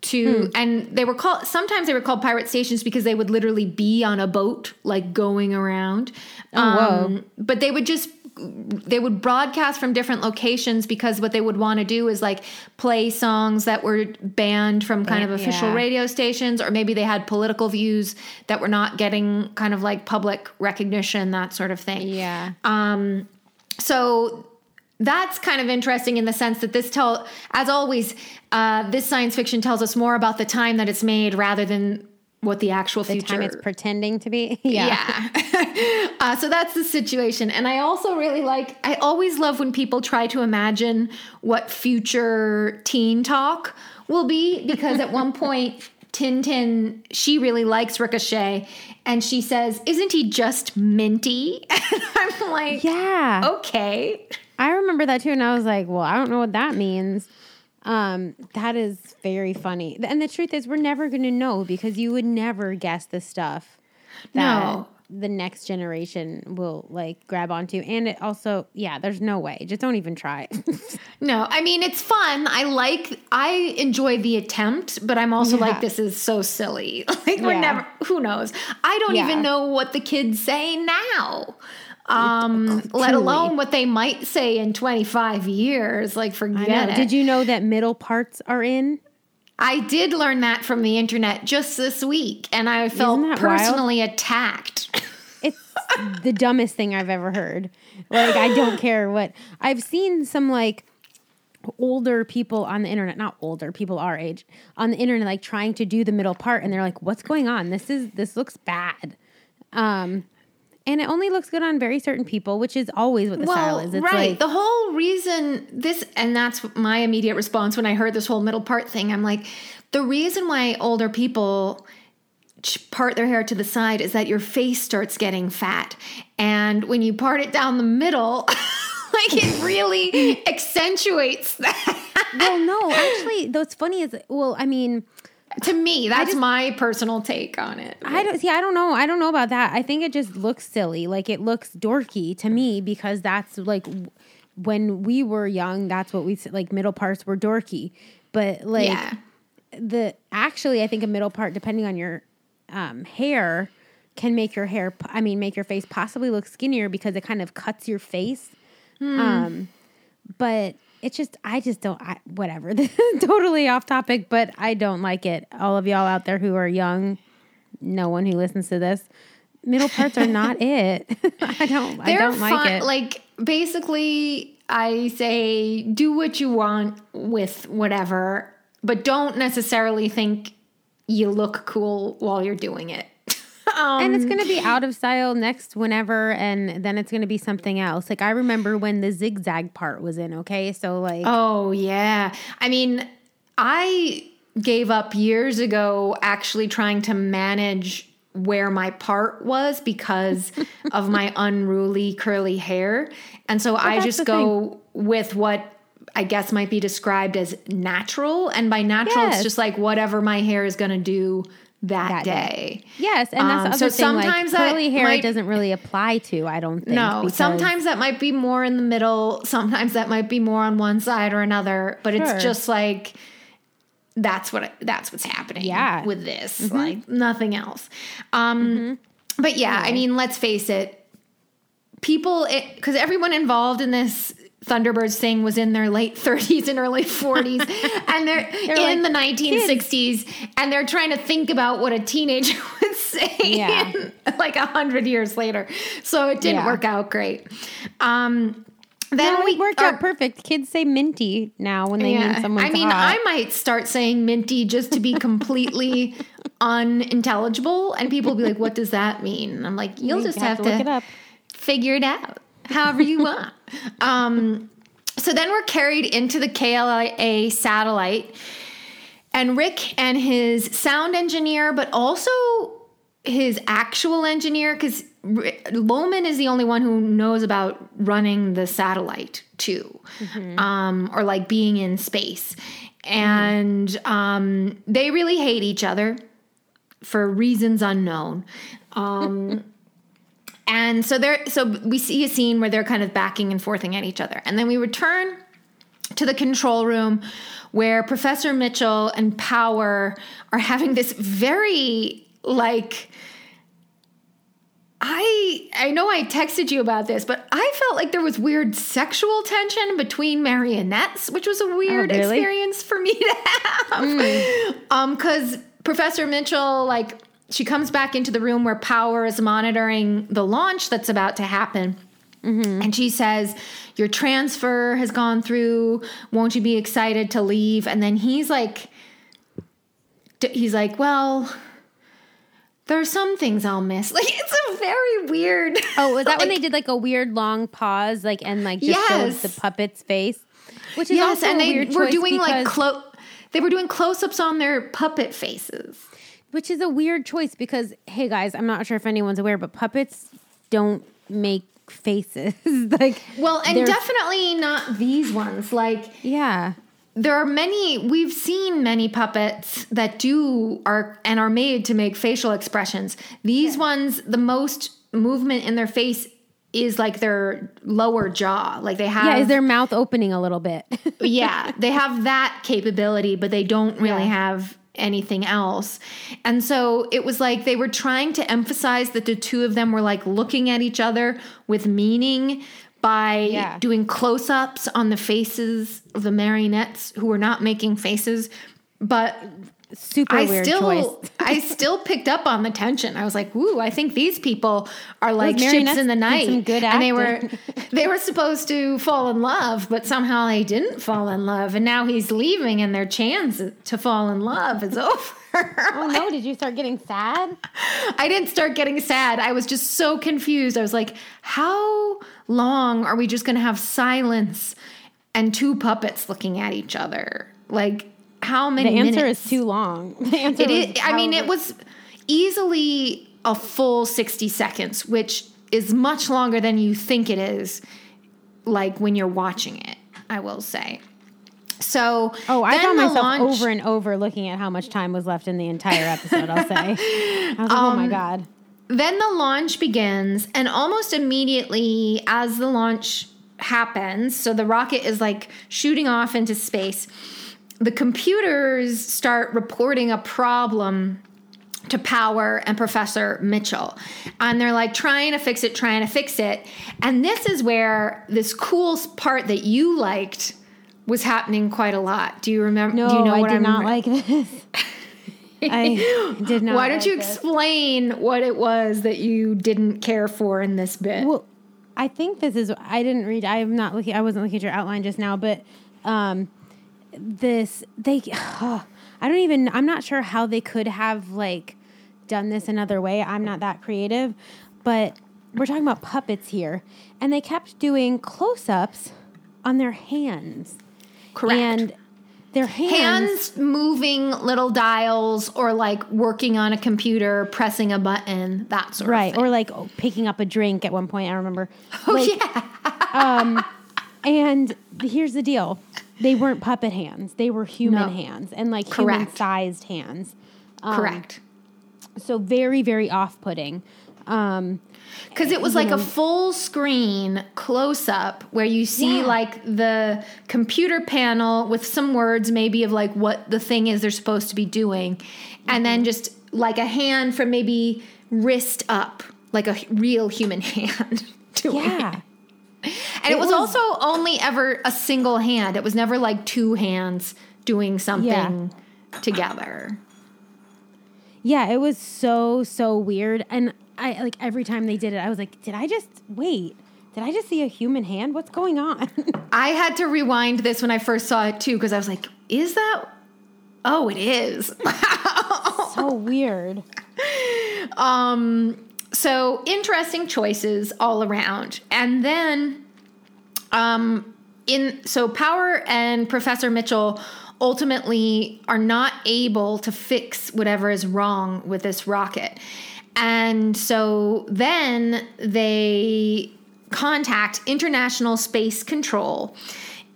to and they were called sometimes they were called pirate stations because they would literally be on a boat like going around. Oh, whoa. But they would just they would broadcast from different locations because what they would want to do is like play songs that were banned from kind of official Yeah. radio stations or maybe they had political views that were not getting kind of like public recognition that sort of thing. Yeah. Um, so that's kind of interesting in the sense that this tell, as always, uh, this science fiction tells us more about the time that it's made rather than what the actual the future. time it's pretending to be. [laughs] Yeah. Yeah. [laughs] uh, so that's the situation. And I also really like, I always love when people try to imagine what future teen talk will be because at one [laughs] point, Tintin, she really likes Ricochet and she says, Isn't he just minty? And I'm like, Yeah. Okay. I remember that too, and I was like, well, I don't know what that means. Um, that is very funny. And the truth is, we're never going to know because you would never guess the stuff that No. the next generation will like grab onto. And it also, yeah, there's no way. Just don't even try. [laughs] No, I mean it's fun. I like I enjoy the attempt, but I'm also Yeah. like this is so silly. [laughs] Like we're Yeah. never who knows. I don't Yeah. even know what the kids say now. Um let alone what they might say in 25 years. Like forget it. Did you know that middle parts are in? I did learn that from the internet just this week and I felt Isn't wild? personally attacked. [laughs] It's the dumbest thing I've ever heard. Like I don't [laughs] care what I've seen some like older people on the internet, not older, people our age, on the internet like trying to do the middle part and they're like, What's going on? This is this looks bad. Um and it only looks good on very certain people, which is always what the style is. It's right. like the whole reason this, and that's my immediate response when I heard this whole middle part thing. I'm like, the reason why older people part their hair to the side is that your face starts getting fat. And when you part it down the middle, [laughs] like it really [laughs] accentuates that. well, no, actually, though it's funny is well, I mean, to me, that's my personal take on it. I don't see. I don't know. I don't know about that. I think it just looks silly. Like it looks dorky to me because that's like when we were young. That's what we like. Middle parts were dorky, but like yeah. the actually, I think a middle part, depending on your um, hair, can make your hair. I mean, make your face possibly look skinnier because it kind of cuts your face. Um, but it's just I just don't. I, whatever. [laughs] This is totally off topic, but I don't like it. All of y'all out there who are young, no one who listens to this. Middle parts are not [laughs] it. [laughs] I don't. I They're don't like fun. it. Like basically, I say do what you want with whatever, but don't necessarily think you look cool while you're doing it. Um, and it's going to be [laughs] out of style next whenever, and then it's going to be something else. Like I remember when the zigzag part was in. Okay, so like, oh yeah, I mean, I gave up years ago actually trying to manage where my part was because [laughs] of my unruly curly hair. And so I just go with what I guess might be described as natural. And by natural, Yes. it's just like whatever my hair is going to do that, That day. day. yes, and that's Um, so thing. Like sometimes that curly hair might- doesn't really apply to. I don't think. No, because- sometimes that might be more in the middle. Sometimes that might be more on one side or another. But Sure. it's just like that's what that's what's happening. Yeah. with this, like nothing else. Um, But yeah, I mean, let's face it. People, because everyone involved in this Thunderbirds thing was in their late [laughs] 30s and early 40s, [laughs] and they're, in like, the 1960s, and they're trying to think about what a teenager [laughs] would say Yeah. like a hundred years later. So it didn't Yeah. work out great. Um, then No, we it worked are- out perfect. Kids say minty now when they yeah. mean someone's I mean, hot. I might start saying minty just to be completely unintelligible, and people will be like, "What does that mean?" And I'm like, "You'll You just have, to, look it up. figure it out, however you want." um, so then we're carried into the KLA satellite, and Rick and his sound engineer, but also his actual engineer, because Loman is the only one who knows about running the satellite too, um, or like being in space. And um, they really hate each other for reasons unknown. Um, [laughs] and so there, so we see a scene where they're kind of backing and forthing at each other, and then we return to the control room where Professor Mitchell and Power are having this very like I I know I texted you about this, but I felt like there was weird sexual tension between marionettes, which was a weird really? experience for me to have. Um, because Professor Mitchell, like, she comes back into the room where Power is monitoring the launch that's about to happen. Mm-hmm. And she says, Your transfer has gone through. Won't you be excited to leave? And then he's like, He's like, Well, there are some things I'll miss. [laughs] Like, it's a very weird. Oh, was that when [laughs] they did like a weird long pause, like and like just Yes. showed the puppet's face? Which is Yes, also and they were doing like close. They were doing close-ups on their puppet faces. Which is a weird choice because hey guys, I'm not sure if anyone's aware, but puppets don't make faces. [laughs] like Well, and definitely not these ones. Like yeah, there are many we've seen many puppets that do are and are made to make facial expressions these ones the most movement in their face is like their lower jaw like they have Yeah, is their mouth opening a little bit? [laughs] yeah, they have that capability, but they don't really Yeah. have anything else. And so it was like they were trying to emphasize that the two of them were like looking at each other with meaning by Yeah. doing close ups on the faces of the marionettes who were not making faces. But Super I weird still, choice. [laughs] I still picked up on the tension. I was like, "Ooh, I think these people are like ships in the night." good and they were, [laughs] they were supposed to fall in love, but somehow they didn't fall in love. And now he's leaving, and their chance to fall in love is [laughs] over. Oh no, did you start getting sad? I didn't start getting sad. I was just so confused. I was like, "How long are we just going to have silence and two puppets looking at each other? Like, how many?" The answer minutes? is too long. [laughs] The answer It is. I mean, it was easily a full 60 seconds, which is much longer than you think it is, like when you're watching it, I will say. So, Oh, I found myself launch- over and over looking at how much time was left in the entire episode. I'll say, [laughs] I was like, oh Um, my god. Then the launch begins, and almost immediately as the launch happens, so the rocket is like shooting off into space, the computers start reporting a problem to Power and Professor Mitchell. And they're like trying to fix it, trying to fix it. And this is where this cool part that you liked was happening quite a lot. Do you remember? No, do you know I what did I'm not like this. [laughs] I did not. Why don't like you this. explain what it was that you didn't care for in this bit? Well, I think this is. I didn't read. I'm not looking. I wasn't looking at your outline just now, but um, this they. [sighs] I don't even. I'm not sure how they could have like done this another way. I'm not that creative, but we're talking about puppets here, and they kept doing close-ups on their hands. Correct. And their hands, hands moving little dials or like working on a computer, pressing a button, that sort right, of thing. Right. or like oh, picking up a drink at one point. I remember. oh, Like, yeah. [laughs] Um, And here's the deal: they weren't puppet hands; they were human No. hands and like human-sized hands. Um, Correct. So very, very off-putting. Um, Because it was like a full screen close up where you see Yeah. like the computer panel with some words, maybe of like what the thing is they're supposed to be doing. And then just like a hand from maybe wrist up, like a real human [laughs] hand doing yeah, it. And it, was, was- also only ever a single hand. It was never like two hands doing something together. yeah. It was so so weird, and I like every time they did it, I was like, "Did I just wait? Did I just see a human hand? What's going on?" [laughs] I had to rewind this when I first saw it too because I was like, is that? Oh, it is. [laughs] so weird. Um, so interesting choices all around. And then um in so Power and Professor Mitchell ultimately are not able to fix whatever is wrong with this rocket. And so then they contact International Space Control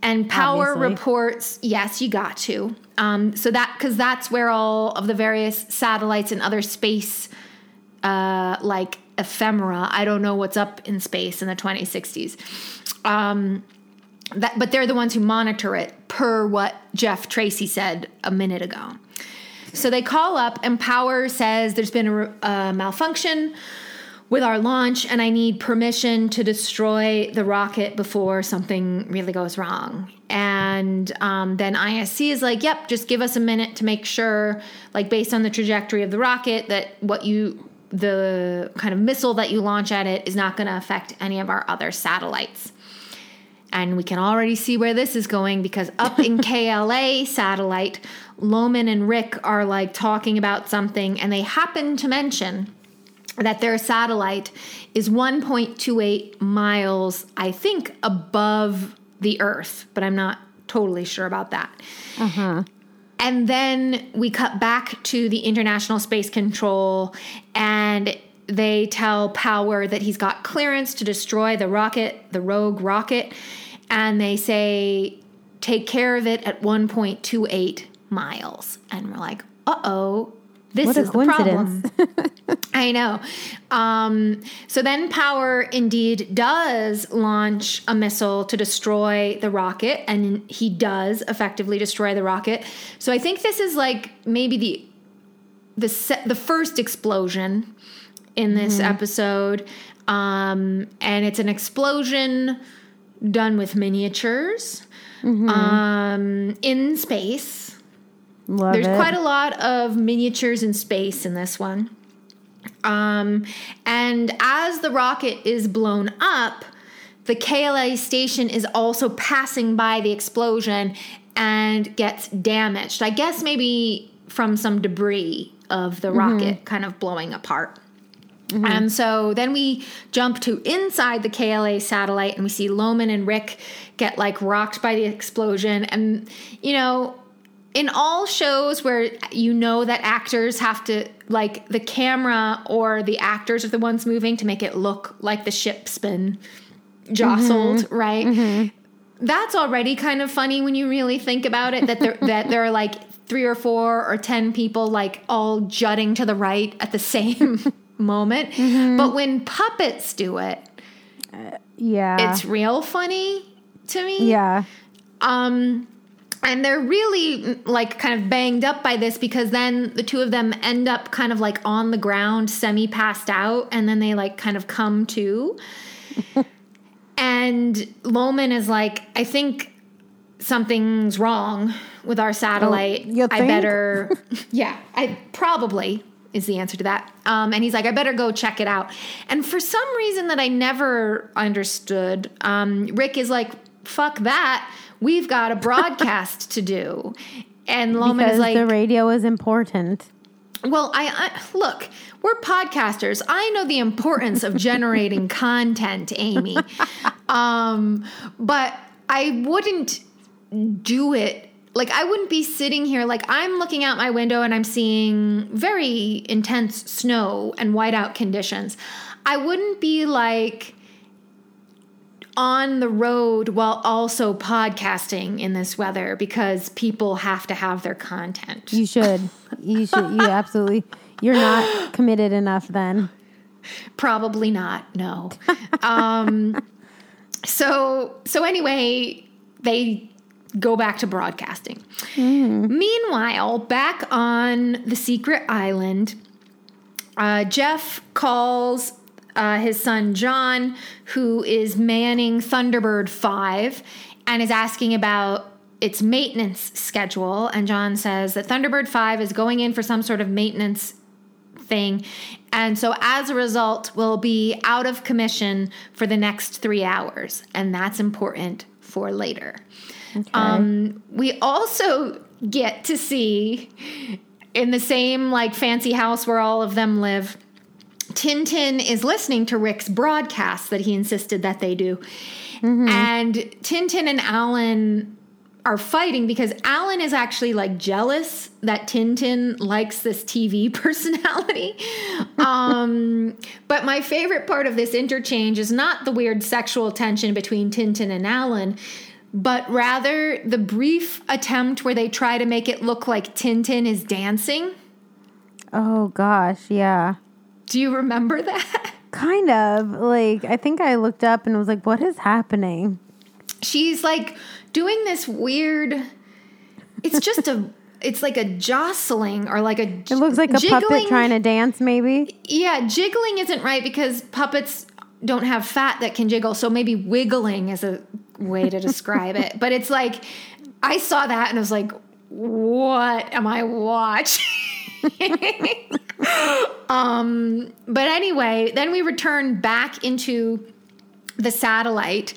and Power Obviously. reports, yes, you got to. Um, so that because that's where all of the various satellites and other space uh, like ephemera. I don't know what's up in space in the 2060s. Um, that, but they're the ones who monitor it, per what Jeff Tracy said a minute ago. So they call up, and Power says there's been a, a malfunction with our launch, and I need permission to destroy the rocket before something really goes wrong. And um, then ISC is like, yep, just give us a minute to make sure, like based on the trajectory of the rocket, that what you, the kind of missile that you launch at it is not going to affect any of our other satellites. And we can already see where this is going because up in [laughs] KLA satellite, Loman and Rick are like talking about something, and they happen to mention that their satellite is 1.28 miles, I think, above the Earth, but I'm not totally sure about that. Uh-huh. And then we cut back to the International Space Control, and they tell Power that he's got clearance to destroy the rocket, the rogue rocket. And they say, take care of it at 1.28 miles. And we're like, uh oh, this What a is the problem. [laughs] I know. Um, so then Power indeed does launch a missile to destroy the rocket, and he does effectively destroy the rocket. So I think this is like maybe the the se- the first explosion in this episode, um, and it's an explosion done with miniatures um, in space. Love There's it. quite a lot of miniatures in space in this one. Um, and as the rocket is blown up, the KLA station is also passing by the explosion and gets damaged. I guess maybe from some debris of the rocket kind of blowing apart. And so then we jump to inside the KLA satellite and we see Loman and Rick get like rocked by the explosion. And, you know, in all shows where you know that actors have to, like, the camera or the actors are the ones moving to make it look like the ship's been jostled, mm-hmm. right? Mm-hmm. That's already kind of funny when you really think about it. That there [laughs] that there are like three or four or ten people like all jutting to the right at the same [laughs] moment. Mm-hmm. But when puppets do it, uh, yeah. it's real funny to me. yeah. Um, and they're really like kind of banged up by this because then the two of them end up kind of like on the ground, semi passed out, and then they like kind of come to. [laughs] and Loman is like, I think something's wrong with our satellite. you I better, [laughs] yeah, I probably is the answer to that. Um, and he's like, I better go check it out. And for some reason that I never understood, um, Rick is like, fuck that. We've got a broadcast to do. And Loman Because is like, the radio is important. well, I, I look, we're podcasters. I know the importance of generating [laughs] content, Amy. Um, but I wouldn't do it like I wouldn't be sitting here like I'm looking out my window and I'm seeing very intense snow and whiteout conditions. I wouldn't be like on the road while also podcasting in this weather because people have to have their content. You should. You should. You absolutely. You're not [gasps] committed enough then. Probably not. No. um, [laughs] so so anyway, they go back to broadcasting. Meanwhile, back on the secret island, uh, Jeff calls uh, his son John, who is manning Thunderbird Five, and is asking about its maintenance schedule. And John says that Thunderbird Five is going in for some sort of maintenance thing. And so as a result, will be out of commission for the next three hours. And that's important for later. Um, we also get to see in the same like fancy house where all of them live. Tintin is listening to Rick's broadcast that he insisted that they do. And Tintin and Alan are fighting because Alan is actually like jealous that Tintin likes this TV [laughs] personality. um, but my favorite part of this interchange is not the weird sexual tension between Tintin and Alan, but rather the brief attempt where they try to make it look like Tintin is dancing. Oh gosh, yeah. Do you remember that? [laughs] Kind of. Like I think I looked up and was like, "What is happening?" She's like doing this weird. It's just a. [laughs] It's like a jostling or like a. It looks like a puppet trying to dance. Maybe. Yeah, jiggling isn't right because puppets don't have fat that can jiggle. So maybe wiggling is a way to describe it. [laughs] But it's like I saw that and I was like, what am I watching? [laughs] um, but anyway, then we return back into the satellite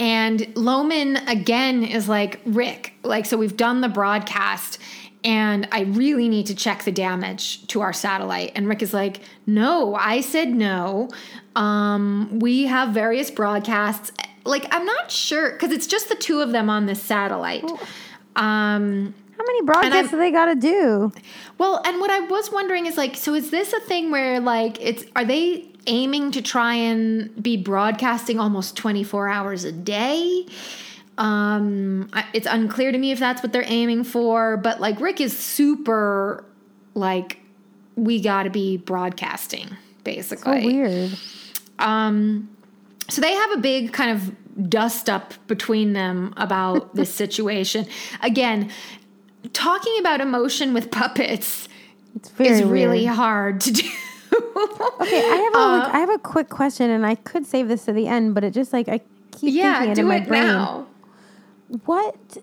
and Loman again is like, Rick, like, so we've done the broadcast and I really need to check the damage to our satellite. And Rick is like, no, I said no. Um, we have various broadcasts. Like, I'm not sure because it's just the two of them on this satellite. Um, How many broadcasts do they got to do? well, and what I was wondering is like, so is this a thing where like it's are they aiming to try and be broadcasting almost 24 hours a day? Um, it's unclear to me if that's what they're aiming for, but like Rick is super like we got to be broadcasting So basically. weird. Um, so they have a big kind of dust up between them about [laughs] this situation. Again, talking about emotion with puppets is really weird. hard to do. [laughs] Okay, I have a Uh, I have a quick question, and I could save this to the end, but it just like I keep yeah, thinking it do in my it brain. now. What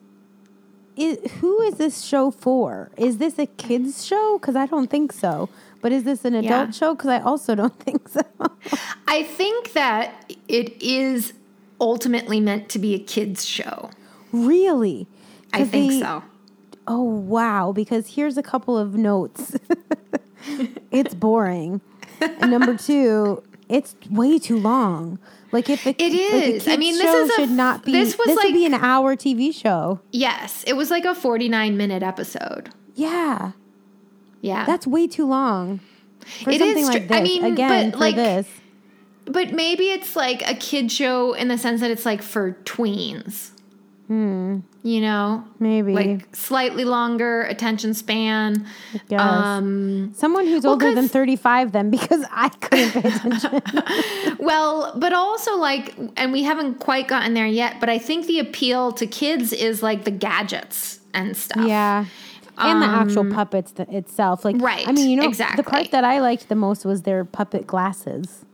is who is this show for? Is this a kids show? Because I don't think so. But is this an adult Yeah. show? Because I also don't [laughs] think so. I think that it is ultimately meant to be a kids show. really? I think they- so. Oh wow! Because here's a couple of notes. [laughs] it's boring. And number two, it's way too long. Like if it, It like. I mean, this show is a should not be. this was be like- an hour TV show. Yes, it was like a 49 minute episode. Yeah, Yeah. that's way too long for It something is like this. I mean, Again, but, like, this, but maybe it's like a kid show in the sense that it's like for tweens. Hmm. You know? maybe Like slightly longer attention span. Um someone who's older than thirty-five. Then [laughs] because I couldn't pay attention. [laughs] well, but also like and we haven't quite gotten there yet, but I think the appeal to kids is like the gadgets and stuff. Yeah. And the actual puppets th- itself. Like, Um, Right, I mean, you know, exactly. the part that I liked the most was their puppet glasses.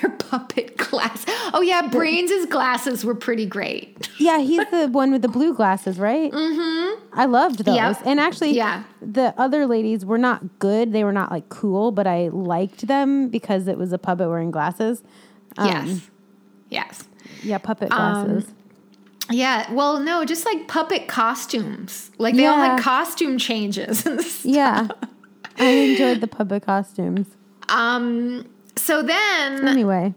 Their [laughs] puppet glass. Oh yeah, Brains' glasses were pretty great. [laughs] Yeah, he's the one with the blue glasses, right? Mm-hmm. I loved those. Yep. And actually, Yeah. the other ladies were not good. They were not like cool, but I liked them because it was a puppet wearing glasses. Um, yes. Yes. Yeah, puppet Um, glasses. Yeah, well, no, just like puppet costumes. Like they all had costume changes. [laughs] yeah. I enjoyed the puppet costumes. um. So then Anyway,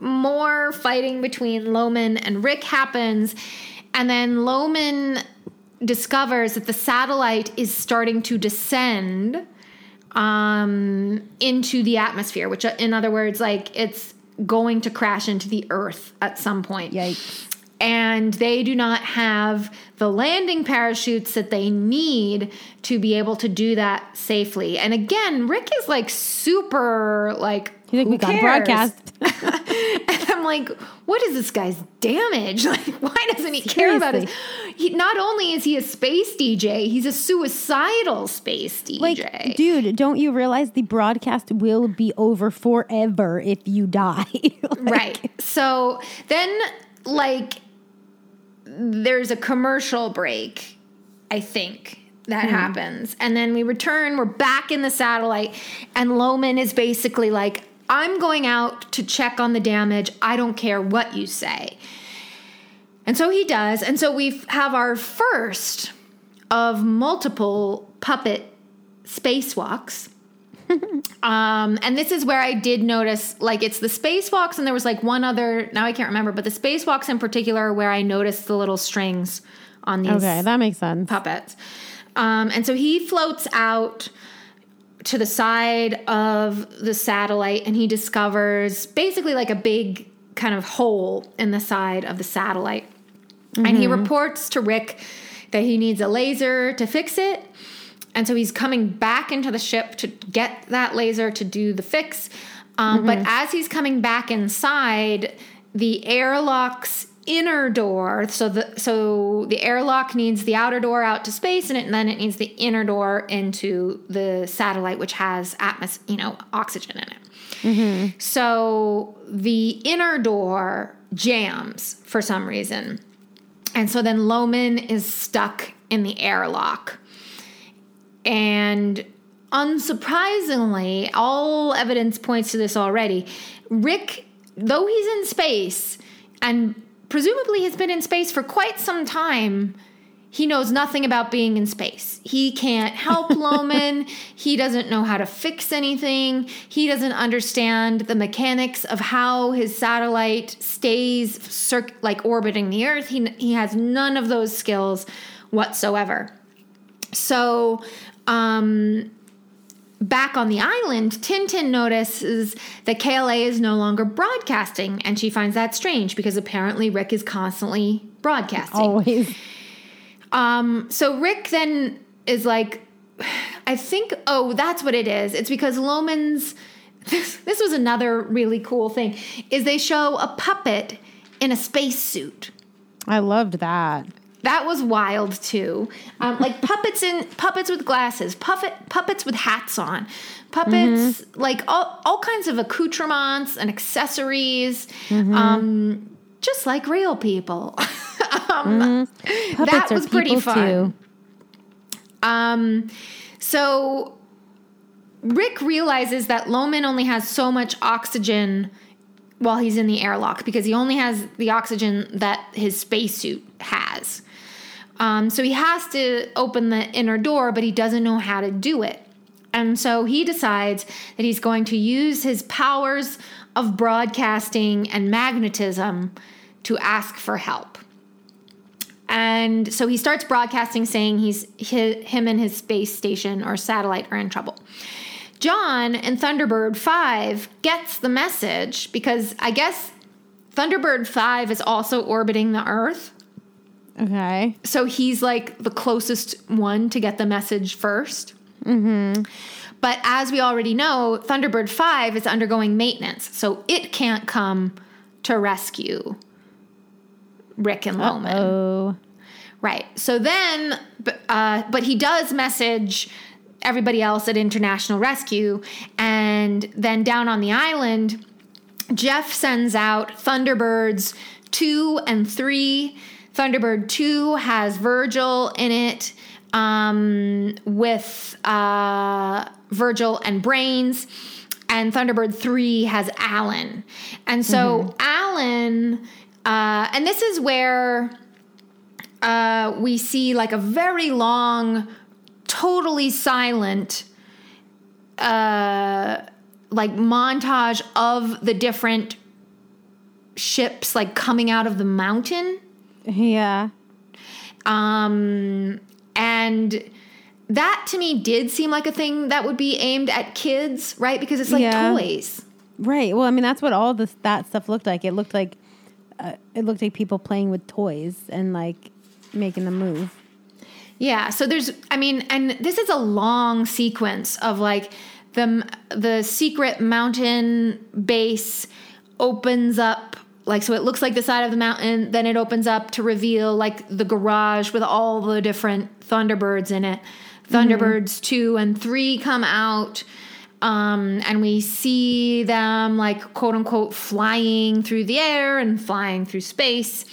more fighting between Loman and Rick happens, and then Loman discovers that the satellite is starting to descend um, into the atmosphere, which, in other words, like it's going to crash into the Earth at some point. yikes. And they do not have the landing parachutes that they need to be able to do that safely. And again, Rick is like super like He's like, "Who we got cares?" broadcast. [laughs] and I'm like, what is this guy's damage? [laughs] Like, why doesn't he care about it? He, not only is he a space DJ, he's a suicidal space DJ. Like, dude, don't you realize the broadcast will be over forever if you die? [laughs] Like, right. So then, like, there's a commercial break, I think. That hmm. happens. And then we return, we're back in the satellite, and Loman is basically like, I'm going out to check on the damage. I don't care what you say. And so he does. And so we have our first of multiple puppet spacewalks. Um, and this is where I did notice, like, it's the spacewalks, and there was like one other. Now I can't remember, but the spacewalks in particular, where I noticed the little strings on these Okay, that makes sense. puppets. Um, and so he floats out to the side of the satellite and he discovers basically like a big kind of hole in the side of the satellite. And he reports to Rick that he needs a laser to fix it. And so he's coming back into the ship to get that laser to do the fix. Um, But as he's coming back inside, the airlock's inner door, so the so the airlock needs the outer door out to space, and, it, and then it needs the inner door into the satellite, which has atmos, you know, oxygen in it. So the inner door jams for some reason. And so then Loman is stuck in the airlock. And unsurprisingly, all evidence points to this already. Rick, though he's in space and presumably has been in space for quite some time, he knows nothing about being in space. He can't help [laughs] Loman. he doesn't know how to fix anything. He doesn't understand the mechanics of how his satellite stays circ- like orbiting the Earth. He, he has none of those skills whatsoever. So, um, back on the island, Tin-Tin notices that KLA is no longer broadcasting, and she finds that strange because apparently Rick is constantly broadcasting. Always. Um, so Rick then is like, I think, oh, that's what it is. It's because Loman's. [laughs] This, this was another really cool thing. Is they show a puppet in a spacesuit. I loved that. That was wild too. Um, like [laughs] puppets in puppets with glasses, puppet puppets with hats on, puppets like all all kinds of accoutrements and accessories, um, just like real people. [laughs] um, Puppets that was pretty fun. too. Um, so Rick realizes that Loman only has so much oxygen while he's in the airlock because he only has the oxygen that his spacesuit has. Um, so he has to open the inner door, but he doesn't know how to do it. And so he decides that he's going to use his powers of broadcasting and magnetism to ask for help. And so he starts broadcasting saying he's hi- him and his space station or satellite are in trouble. John and Thunderbird 5 gets the message because I guess Thunderbird 5 is also orbiting the Earth. Okay. So he's like the closest one to get the message 1st Mm-hmm. But as we already know, Thunderbird 5 is undergoing maintenance. So it can't come to rescue Rick and Loman. Oh. Right. So then, uh, but he does message everybody else at International Rescue. And then down on the island, Jeff sends out Thunderbirds 2 and 3. Thunderbird 2 has Virgil in it um, with uh, Virgil and Brains. And Thunderbird 3 has Alan. And so Alan, uh, and this is where uh, we see like a very long, totally silent, uh, like montage of the different ships like coming out of the mountain. Yeah. Um, and that to me did seem like a thing that would be aimed at kids, right? Because it's like Yeah. toys. Right. Well, I mean, that's what all this that stuff looked like. It looked like uh, it looked like people playing with toys and like making them move. Yeah, so there's I mean and this is a long sequence of like the the secret mountain base opens up like so it looks like the side of the mountain then it opens up to reveal like the garage with all the different thunderbirds in it. Thunderbirds 2 and 3 come out um, and we see them like quote unquote flying through the air and flying through space.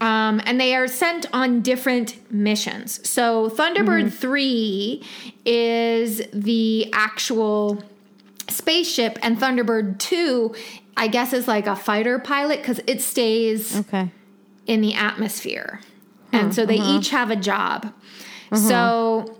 Um, and they are sent on different missions. So Thunderbird 3 is the actual spaceship, and Thunderbird 2, I guess, is like a fighter pilot because it stays Okay. in the atmosphere. And so they each have a job. So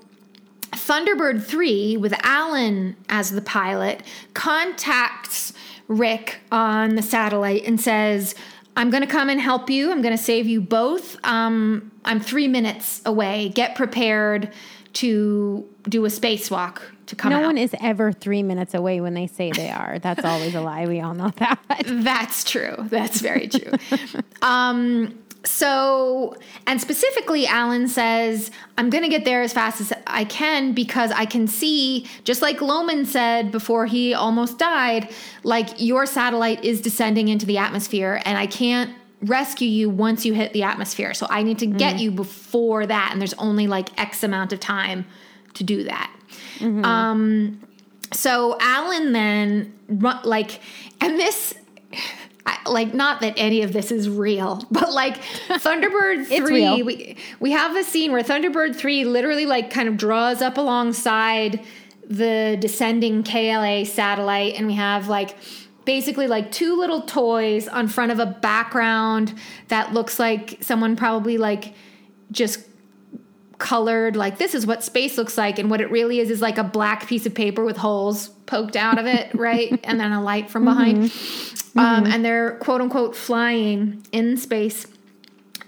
Thunderbird 3, with Alan as the pilot, contacts Rick on the satellite and says, I'm going to come and help you. I'm going to save you both. Um, I'm three minutes away. Get prepared to do a spacewalk to come No out. one is ever three minutes away when they say they are. That's [laughs] always a lie. We all know that. That's true. That's very true. [laughs] um, so, and specifically, Alan says, I'm going to get there as fast as I can because I can see, just like Loman said before he almost died, like your satellite is descending into the atmosphere and I can't rescue you once you hit the atmosphere. So I need to get you before that. And there's only like X amount of time to do that. Um, so Alan then like, and this, I, like, not that any of this is real, but like [laughs] Thunderbird three, we we have a scene where Thunderbird three literally like kind of draws up alongside the descending KLA satellite, and we have like basically like two little toys on front of a background that looks like someone probably like just colored like this is what space looks like and what it really is is like a black piece of paper with holes poked out of it right? [laughs] And then a light from behind. Mm-hmm. Um, mm-hmm. and they're quote unquote flying in space.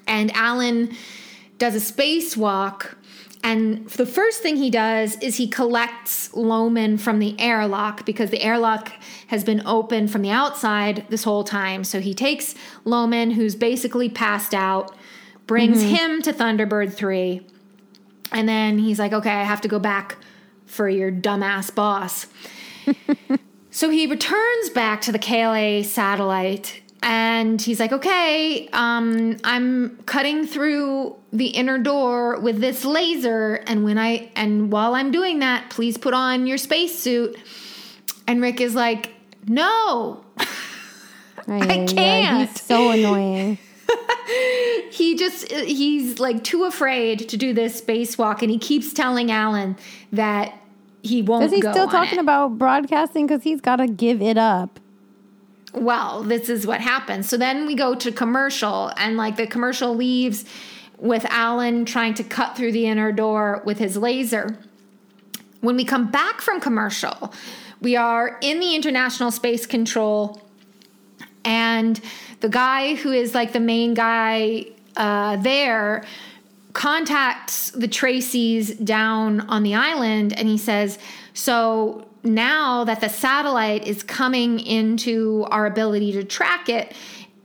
And alan does a spacewalk and the first thing he does is he collects Loman from the airlock because the airlock has been open from the outside this whole time. So he takes Loman, who's basically passed out, brings mm-hmm. him to Thunderbird 3. And then he's like, okay, I have to go back for your dumbass boss. [laughs] so he returns back to the KLA satellite and he's like, okay, um, I'm cutting through the inner door with this laser. And when I, and while I'm doing that, please put on your spacesuit. And Rick is like, no, [laughs] I can't. he's so annoying. [laughs] he just he's like too afraid to do this spacewalk and he keeps telling alan that he won't Is he go still talking it. about broadcasting? Because he's got to give it up. well this is what happens so then we go to commercial and like the commercial leaves with alan trying to cut through the inner door with his laser when we come back from commercial we are in the international space control and the guy who is like the main guy uh, there contacts the Tracy's down on the island and he says, So now that the satellite is coming into our ability to track it,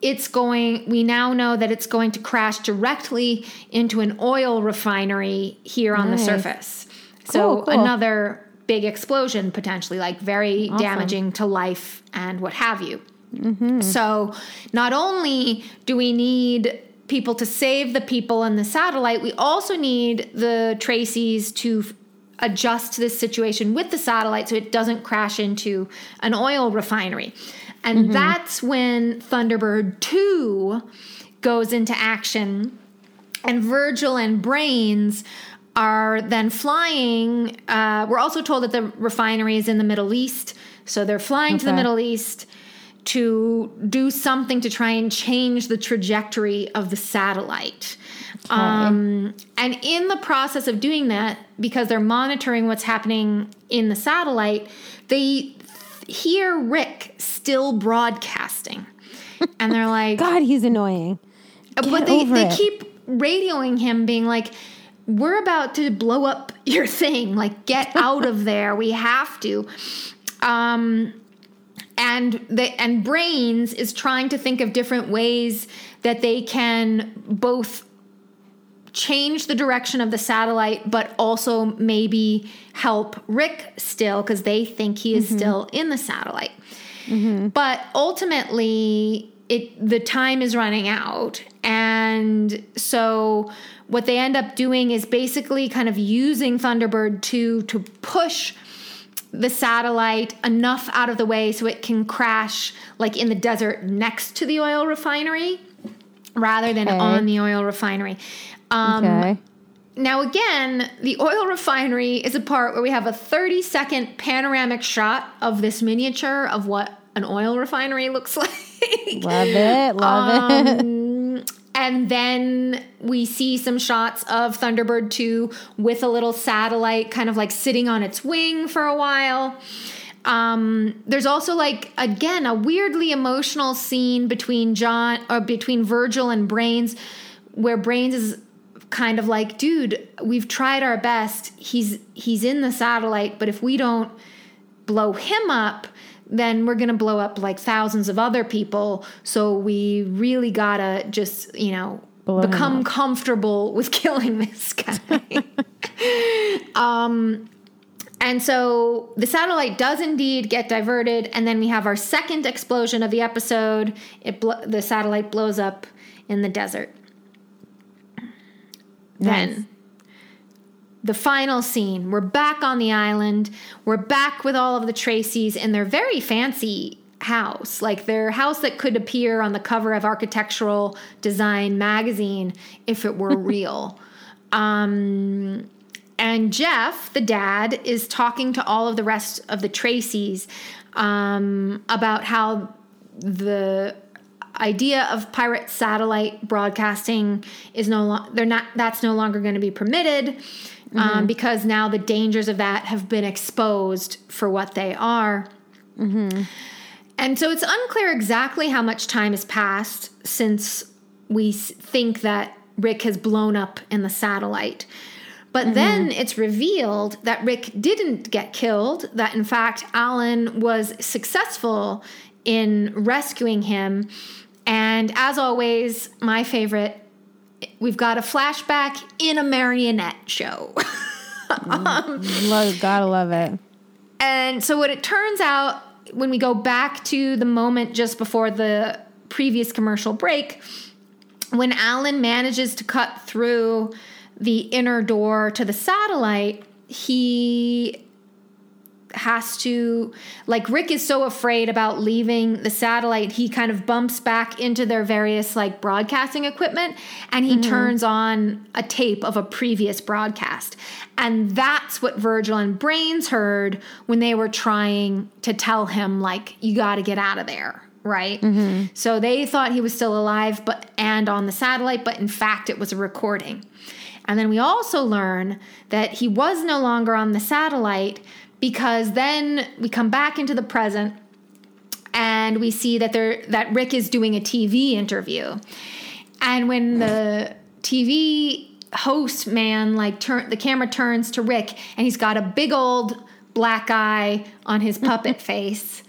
it's going, we now know that it's going to crash directly into an oil refinery here on Nice. the surface. So Cool, cool. another big explosion potentially, like very damaging to life and what have you. So, not only do we need people to save the people in the satellite, we also need the Tracy's to adjust this situation with the satellite so it doesn't crash into an oil refinery. And that's when Thunderbird 2 goes into action and Virgil and Brains are then flying. Uh, we're also told that the refinery is in the Middle East, so they're flying to the Middle East to do something to try and change the trajectory of the satellite. Um, and in the process of doing that, because they're monitoring what's happening in the satellite, they hear Rick still broadcasting. And they're [laughs] like, God, he's annoying. but they, they it. keep radioing him being like we're about to blow up [laughs] your thing like get out of there we have to um and the and brains is trying to think of different ways that they can both change the direction of the satellite but also maybe help rick still because they think he is mm-hmm. still in the satellite. Mm-hmm. But ultimately it the time is running out. And so what they end up doing is basically kind of using thunderbird 2 to push the satellite enough out of the way so it can crash like in the desert next to the oil refinery rather than Okay. on the oil refinery um, okay. now, again, the oil refinery is a part where we have a 30 second panoramic shot of this miniature of what an oil refinery looks [laughs] like. Love it. Love it. [laughs] And then we see some shots of Thunderbird 2 with a little satellite kind of like sitting on its wing for a while. Um, there's also like again a weirdly emotional scene between John or between Virgil and Brains where Brains is kind of like, dude, we've tried our best. He's he's in the satellite, but if we don't blow him up, then we're going to blow up like thousands of other people. So we really got to just, you know, Blow become comfortable with [laughs] killing this guy. [laughs] um and so the satellite does indeed get diverted and then we have our second explosion of the episode. It blo- the satellite blows up in the desert. Nice. Then the final scene. We're back on the island. We're back with all of the Tracys in their very fancy house, like their house that could appear on the cover of Architectural Design magazine if it were [laughs] real. Um, and Jeff, the dad, is talking to all of the rest of the Tracys um, about how the idea of pirate satellite broadcasting is no longer they're not that's no longer going to be permitted um, mm-hmm. because now the dangers of that have been exposed for what they are. Mm-hmm. And so it's unclear exactly how much time has passed since we think that rick has blown up in the satellite. But mm-hmm. then it's revealed that Rick didn't get killed, that in fact, Alan was successful in rescuing him. And as always, my favorite we've got a flashback in a marionette show. [laughs] Um, love, gotta love it. And so, what it turns out when we go back to the moment just before the previous commercial break, when Alan manages to cut through the inner door to the satellite, he has to like Rick is so afraid about leaving the satellite he kind of bumps back into their various like broadcasting equipment and he mm-hmm. turns on a tape of a previous broadcast. And that's what Virgil and Brains heard when they were trying to tell him like you got to get out of there right? Mm-hmm. So they thought he was still alive but and on the satellite but in fact it was a recording. And then we also learn that he was no longer on the satellite because then we come back into the present and we see that there that Rick is doing a TV interview. And when the TV host man like turn the camera turns to Rick and he's got a big old black eye on his puppet [laughs] face.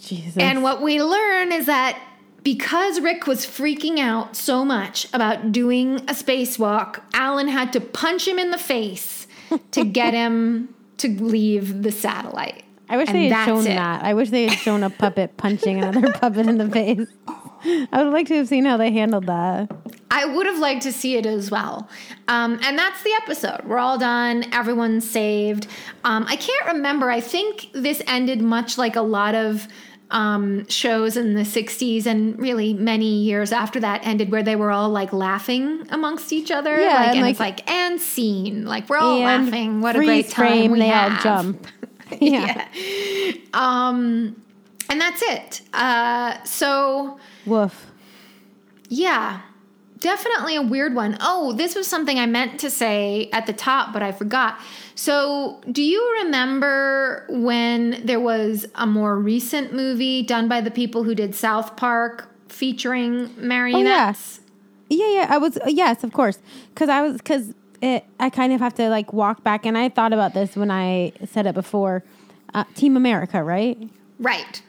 Jesus. And what we learn is that because Rick was freaking out so much about doing a spacewalk, Alan had to punch him in the face to get [laughs] him to leave the satellite. I wish And they had shown it. that. I wish they had shown a puppet [laughs] punching another puppet in the face. I would like to have seen how they handled that. I would have liked to see it as well. Um, and that's the episode. We're all done. Everyone's saved. Um, I can't remember. I think this ended much like a lot of um, shows in the 60s and really many years after that ended where they were all like laughing amongst each other. Yeah, like, and, and like- it's like, and scene. Like we're all laughing. What a great time. frame, we they all have. jump. [laughs] [laughs] Yeah. Um, and that's it. Uh, so Woof. yeah, definitely a weird one. Oh, this was something I meant to say at the top, but I forgot. So, do you remember when there was a more recent movie done by the people who did South Park featuring marionettes? Yeah, yeah. I was yes, of course, because I was because it. I kind of have to like walk back, and I thought about this when I said it before. Uh, Team America, right? Right.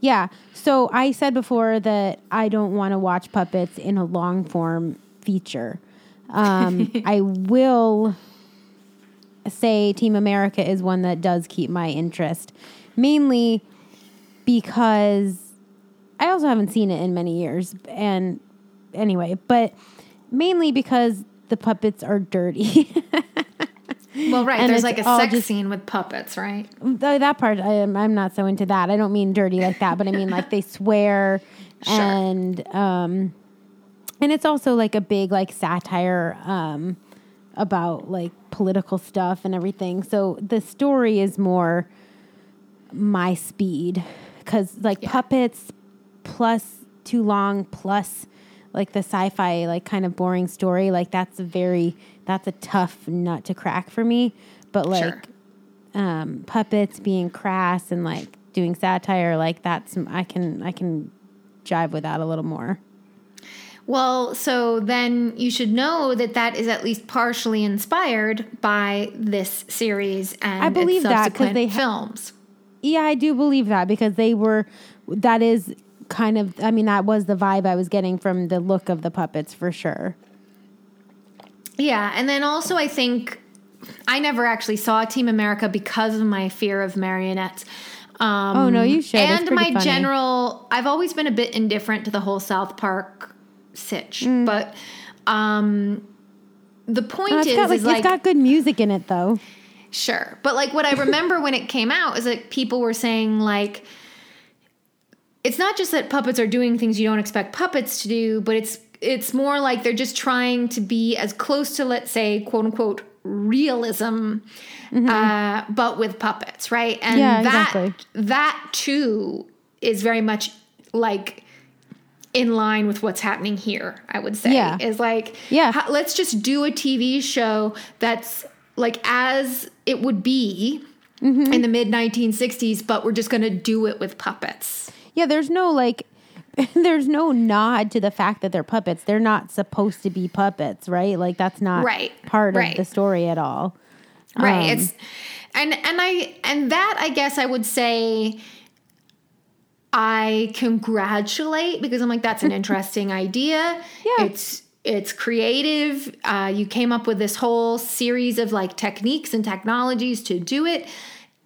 Yeah. So I said before that I don't want to watch puppets in a long form feature. Um, [laughs] I will say Team America is one that does keep my interest, mainly because I also haven't seen it in many years. And anyway, but mainly because the puppets are dirty. [laughs] Well, right. And There's like a sex just- scene with puppets, right? That part I am I'm not so into that. I don't mean dirty like that, but I mean like they swear [laughs] Sure. and um and it's also like a big like satire um about like political stuff and everything. So the story is more my speed cuz like Yeah. puppets plus too long plus like the sci-fi like kind of boring story like that's a very that's a tough nut to crack for me but like Sure. um, puppets being crass and like doing satire like that's i can i can jive with that a little more Well, so then you should know that that is at least partially inspired by this series and I believe that 'cause subsequent they ha- films. yeah i do believe that because they were that is kind of i mean that was the vibe i was getting from the look of the puppets for sure Yeah, and then also I think I never actually saw Team America because of my fear of marionettes. Um, Oh, no, you should. And my funny. general, I've always been a bit indifferent to the whole South Park sitch, Mm. but um, the point Oh, is, got like, is like it's got good music in it though Sure. But like what I remember when it came out is that people were saying like it's not just that puppets are doing things you don't expect puppets to do, but it's it's more like they're just trying to be as close to let's say quote unquote realism uh, but with puppets, right? And Yeah, that exactly. that too is very much like in line with what's happening here, I would say. Yeah. Is like, Yeah. let's just do a TV show that's like as it would be Mm-hmm. in the mid 1960s, but we're just going to do it with puppets. Yeah, there's no like [laughs] there's no nod to the fact that they're puppets. They're not supposed to be puppets, right? Like that's not Right, part right. of the story at all. Right. Um, it's and and I and that I guess I would say I congratulate because I'm like that's an [laughs] interesting idea. Yeah. It's it's creative. Uh, you came up with this whole series of like techniques and technologies to do it.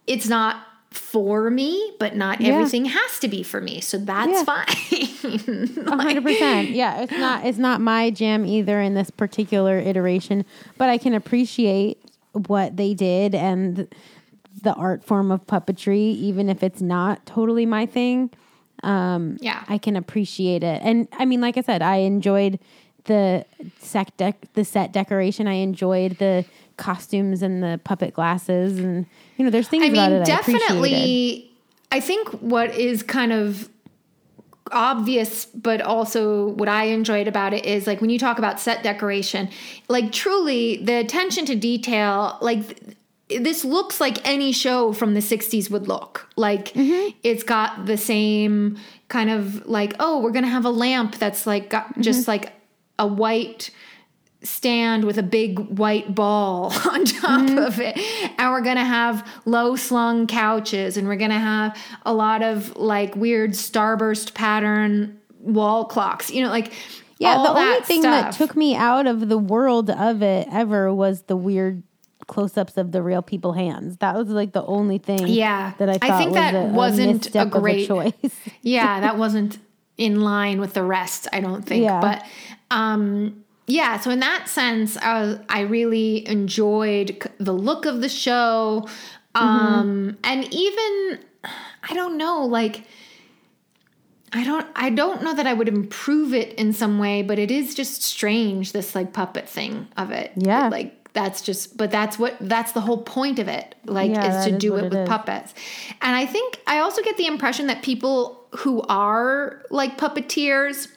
It's not for me, but not Yeah. everything has to be for me. So that's Yeah. fine. [laughs] Hundred percent. Yeah, it's not it's not my jam either in this particular iteration, but I can appreciate what they did and the art form of puppetry, even if it's not totally my thing. Um, Yeah. I can appreciate it, and I mean, like I said, I enjoyed the set dec- the set decoration. I enjoyed the costumes and the puppet glasses, and you know, there's things I about mean, it I appreciated. definitely. I think what is kind of obvious, but also what I enjoyed about it is like when you talk about set decoration, like truly the attention to detail, like. this looks like any show from the 60s would look. Like mm-hmm. it's got the same kind of like, oh, we're going to have a lamp that's like got mm-hmm. just like a white stand with a big white ball [laughs] on top of it. And we're going to have low slung couches and we're going to have a lot of like weird starburst pattern wall clocks. You know, like Yeah, the only thing that took me out of the world of it ever was the weird close-ups of the real people hands. That was like the only thing. Yeah. that I I think was that a, a wasn't a of great- choice. [laughs] yeah, that [laughs] wasn't in line with the rest, I don't think. Yeah. But um yeah, so in that sense, I was I really enjoyed the look of the show. Um and even I don't know, like I don't I don't know that I would improve it in some way, but it is just strange this like puppet thing of it. Yeah. Like that's just but that's what that's the whole point of it. Like Yeah, is to is do it it with is. puppets. And I think I also get the impression that people who are like puppeteers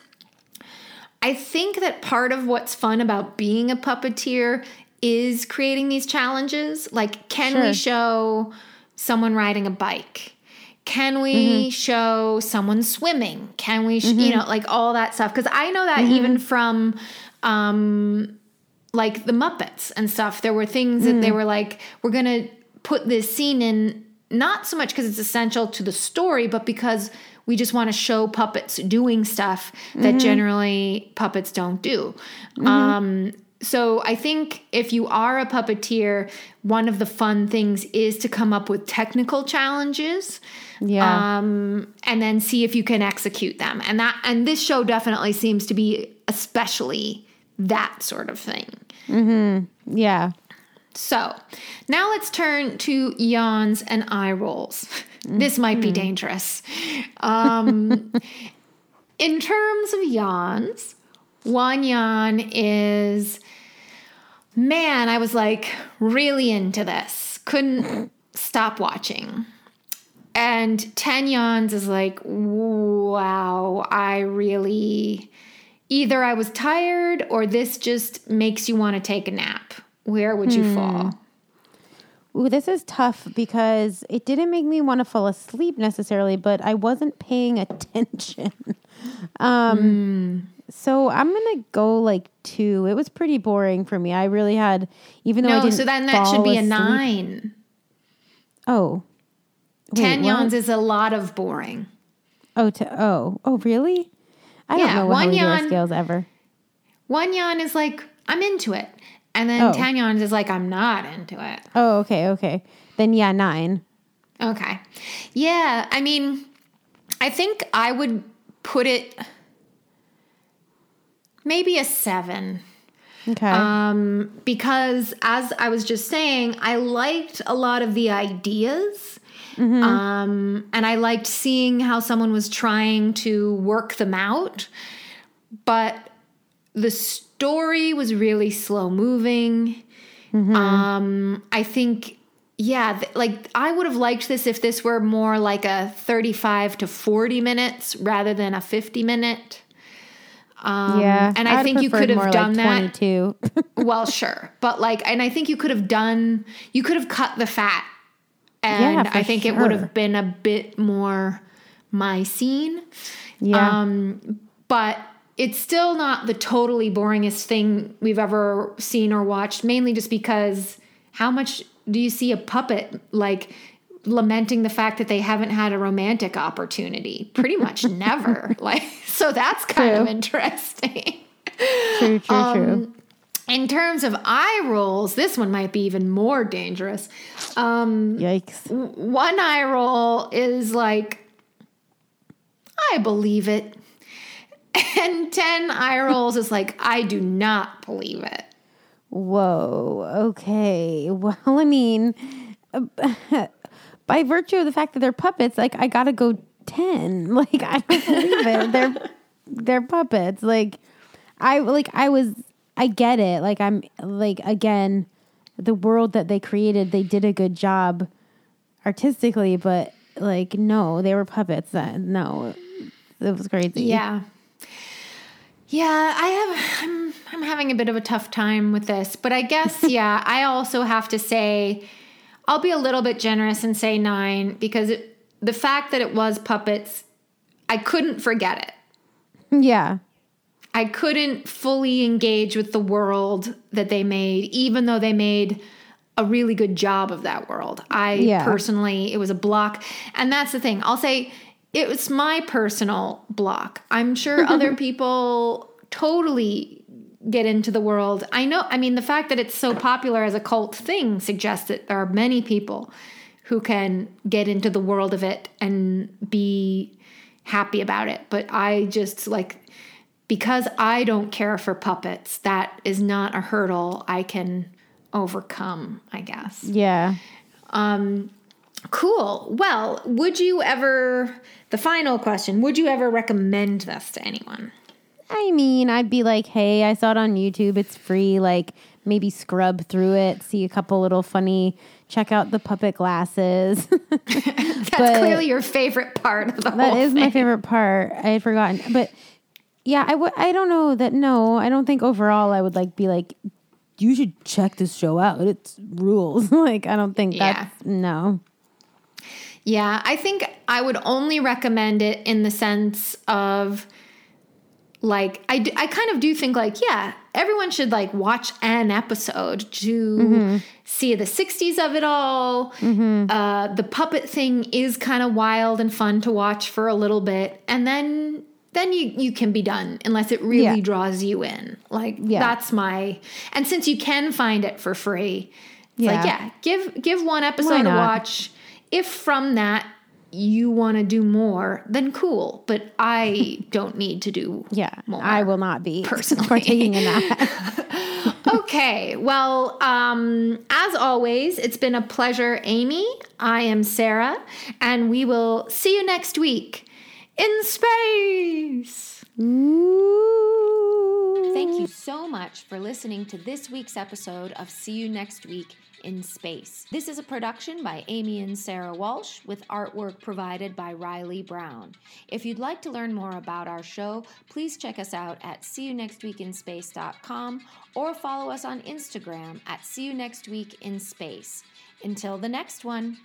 I think that part of what's fun about being a puppeteer is creating these challenges. Like, can we show someone riding a bike? Can we Mm-hmm. show someone swimming? Can we, sh- you know, like all that stuff? Because I know that Mm-hmm. even from, um, like the Muppets and stuff, there were things that they Mm. were like, we're gonna put this scene in not so much because it's essential to the story, but because we just want to show puppets doing stuff that Mm-hmm. generally puppets don't do. Um, so I think if you are a puppeteer, one of the fun things is to come up with technical challenges Yeah. um, and then see if you can execute them. And that and this show definitely seems to be especially that sort of thing. yeah. So now let's turn to yawns and eye rolls. [laughs] This might be dangerous. Um, [laughs] in terms of yawns, one yawn is man, I was like really into this, couldn't stop watching. And 10 yawns is like, wow, I really either I was tired or this just makes you want to take a nap. Where would you fall? Ooh, this is tough because it didn't make me want to fall asleep necessarily, but I wasn't paying [laughs] attention. um, So I'm gonna go like two. It was pretty boring for me. I really had, even though I didn't. so then that should be a asleep- nine. Oh, Wait, 10 what? yawns is a lot of boring. Oh, to, oh, oh, really? I don't Yeah, know one how we do our yawn- scales ever. One yawn is like, I'm into it. And then Oh. 10 yawns is like, I'm not into it. Oh, okay, okay. Then yeah, nine. Okay. Yeah, I mean, I think I would put it maybe a seven. Okay. Um, because as I was just saying, I liked a lot of the ideas. Um, and I liked seeing how someone was trying to work them out. But the story was really slow moving. Um, I think, yeah, th- like I would have liked this if this were more like a 35 to 40 minutes rather than a 50 minute. Um, yeah, and I I'd think you could have done like that. Twenty-two. [laughs] well, sure, but like, and I think you could have done, you could have cut the fat, and Yeah, I think it would have been a bit more my scene. yeah. Um, but it's still not the totally boringest thing we've ever seen or watched. Mainly just because how much do you see a puppet like lamenting the fact that they haven't had a romantic opportunity? Pretty much [laughs] never. Like, so that's kind of interesting. True, true, Um, true. In terms of eye rolls, this one might be even more dangerous. Um, Yikes. one eye roll is like, I believe it. [laughs] And 10 eye rolls is like, I do not believe it. Whoa. Okay. Well, I mean, [laughs] by virtue of the fact that they're puppets, like I gotta go ten. [laughs] Like I don't believe it. They're they're puppets. Like I like I was. I get it. Like I'm like again, the world that they created, they did a good job artistically, but like no, they were puppets. That no, it was crazy. Yeah. Yeah, I have I'm I'm having a bit of a tough time with this, but I guess [laughs] yeah, I also have to say I'll be a little bit generous and say 9 because it, the fact that it was puppets I couldn't forget it. Yeah. I couldn't fully engage with the world that they made even though they made a really good job of that world. I Yeah. personally it was a block and that's the thing. I'll say it was my personal block. I'm sure [laughs] other people totally get into the world. I know I mean the fact that it's so popular as a cult thing suggests that there are many people who can get into the world of it and be happy about it. But I just like because I don't care for puppets, that is not a hurdle I can overcome, I guess. Yeah. Um, Cool. Well, would you ever, the final question, would you ever recommend this to anyone? I mean, I'd be like, hey, I saw it on YouTube. It's free. Like, maybe scrub through it, see a couple little funny, check out the puppet glasses. [laughs] [laughs] That's But- clearly your favorite part of the that is my favorite part. I had forgotten. But yeah, I w- I don't know that. No, I don't think overall I would like be like, you should check this show out. It's rules. [laughs] like, I don't think Yeah. that's, no. Yeah, I think I would only recommend it in the sense of like I I kind of do think like yeah everyone should like watch an episode to see the 60s of it all uh, the puppet thing is kind of wild and fun to watch for a little bit and then then you you can be done unless it really Yeah. draws you in like Yeah. that's my and since you can find it for free it's like Yeah. yeah give give one episode a watch if from that you want to do more, then cool. But I [laughs] don't need to do Yeah. more. I will not be personally. [laughs] partaking in that. [laughs] okay. Well, um, as always, it's been a pleasure, Amy. I am Sarah, and we will see you next week in space. Ooh. Thank you so much for listening to this week's episode of See You Next Week in Space. This is a production by Amy and Sarah Walsh with artwork provided by Riley Brown. If you'd like to learn more about our show, please check us out at seeyounextweekinspace.com or follow us on Instagram at See You Next Week in Space. Until the next one.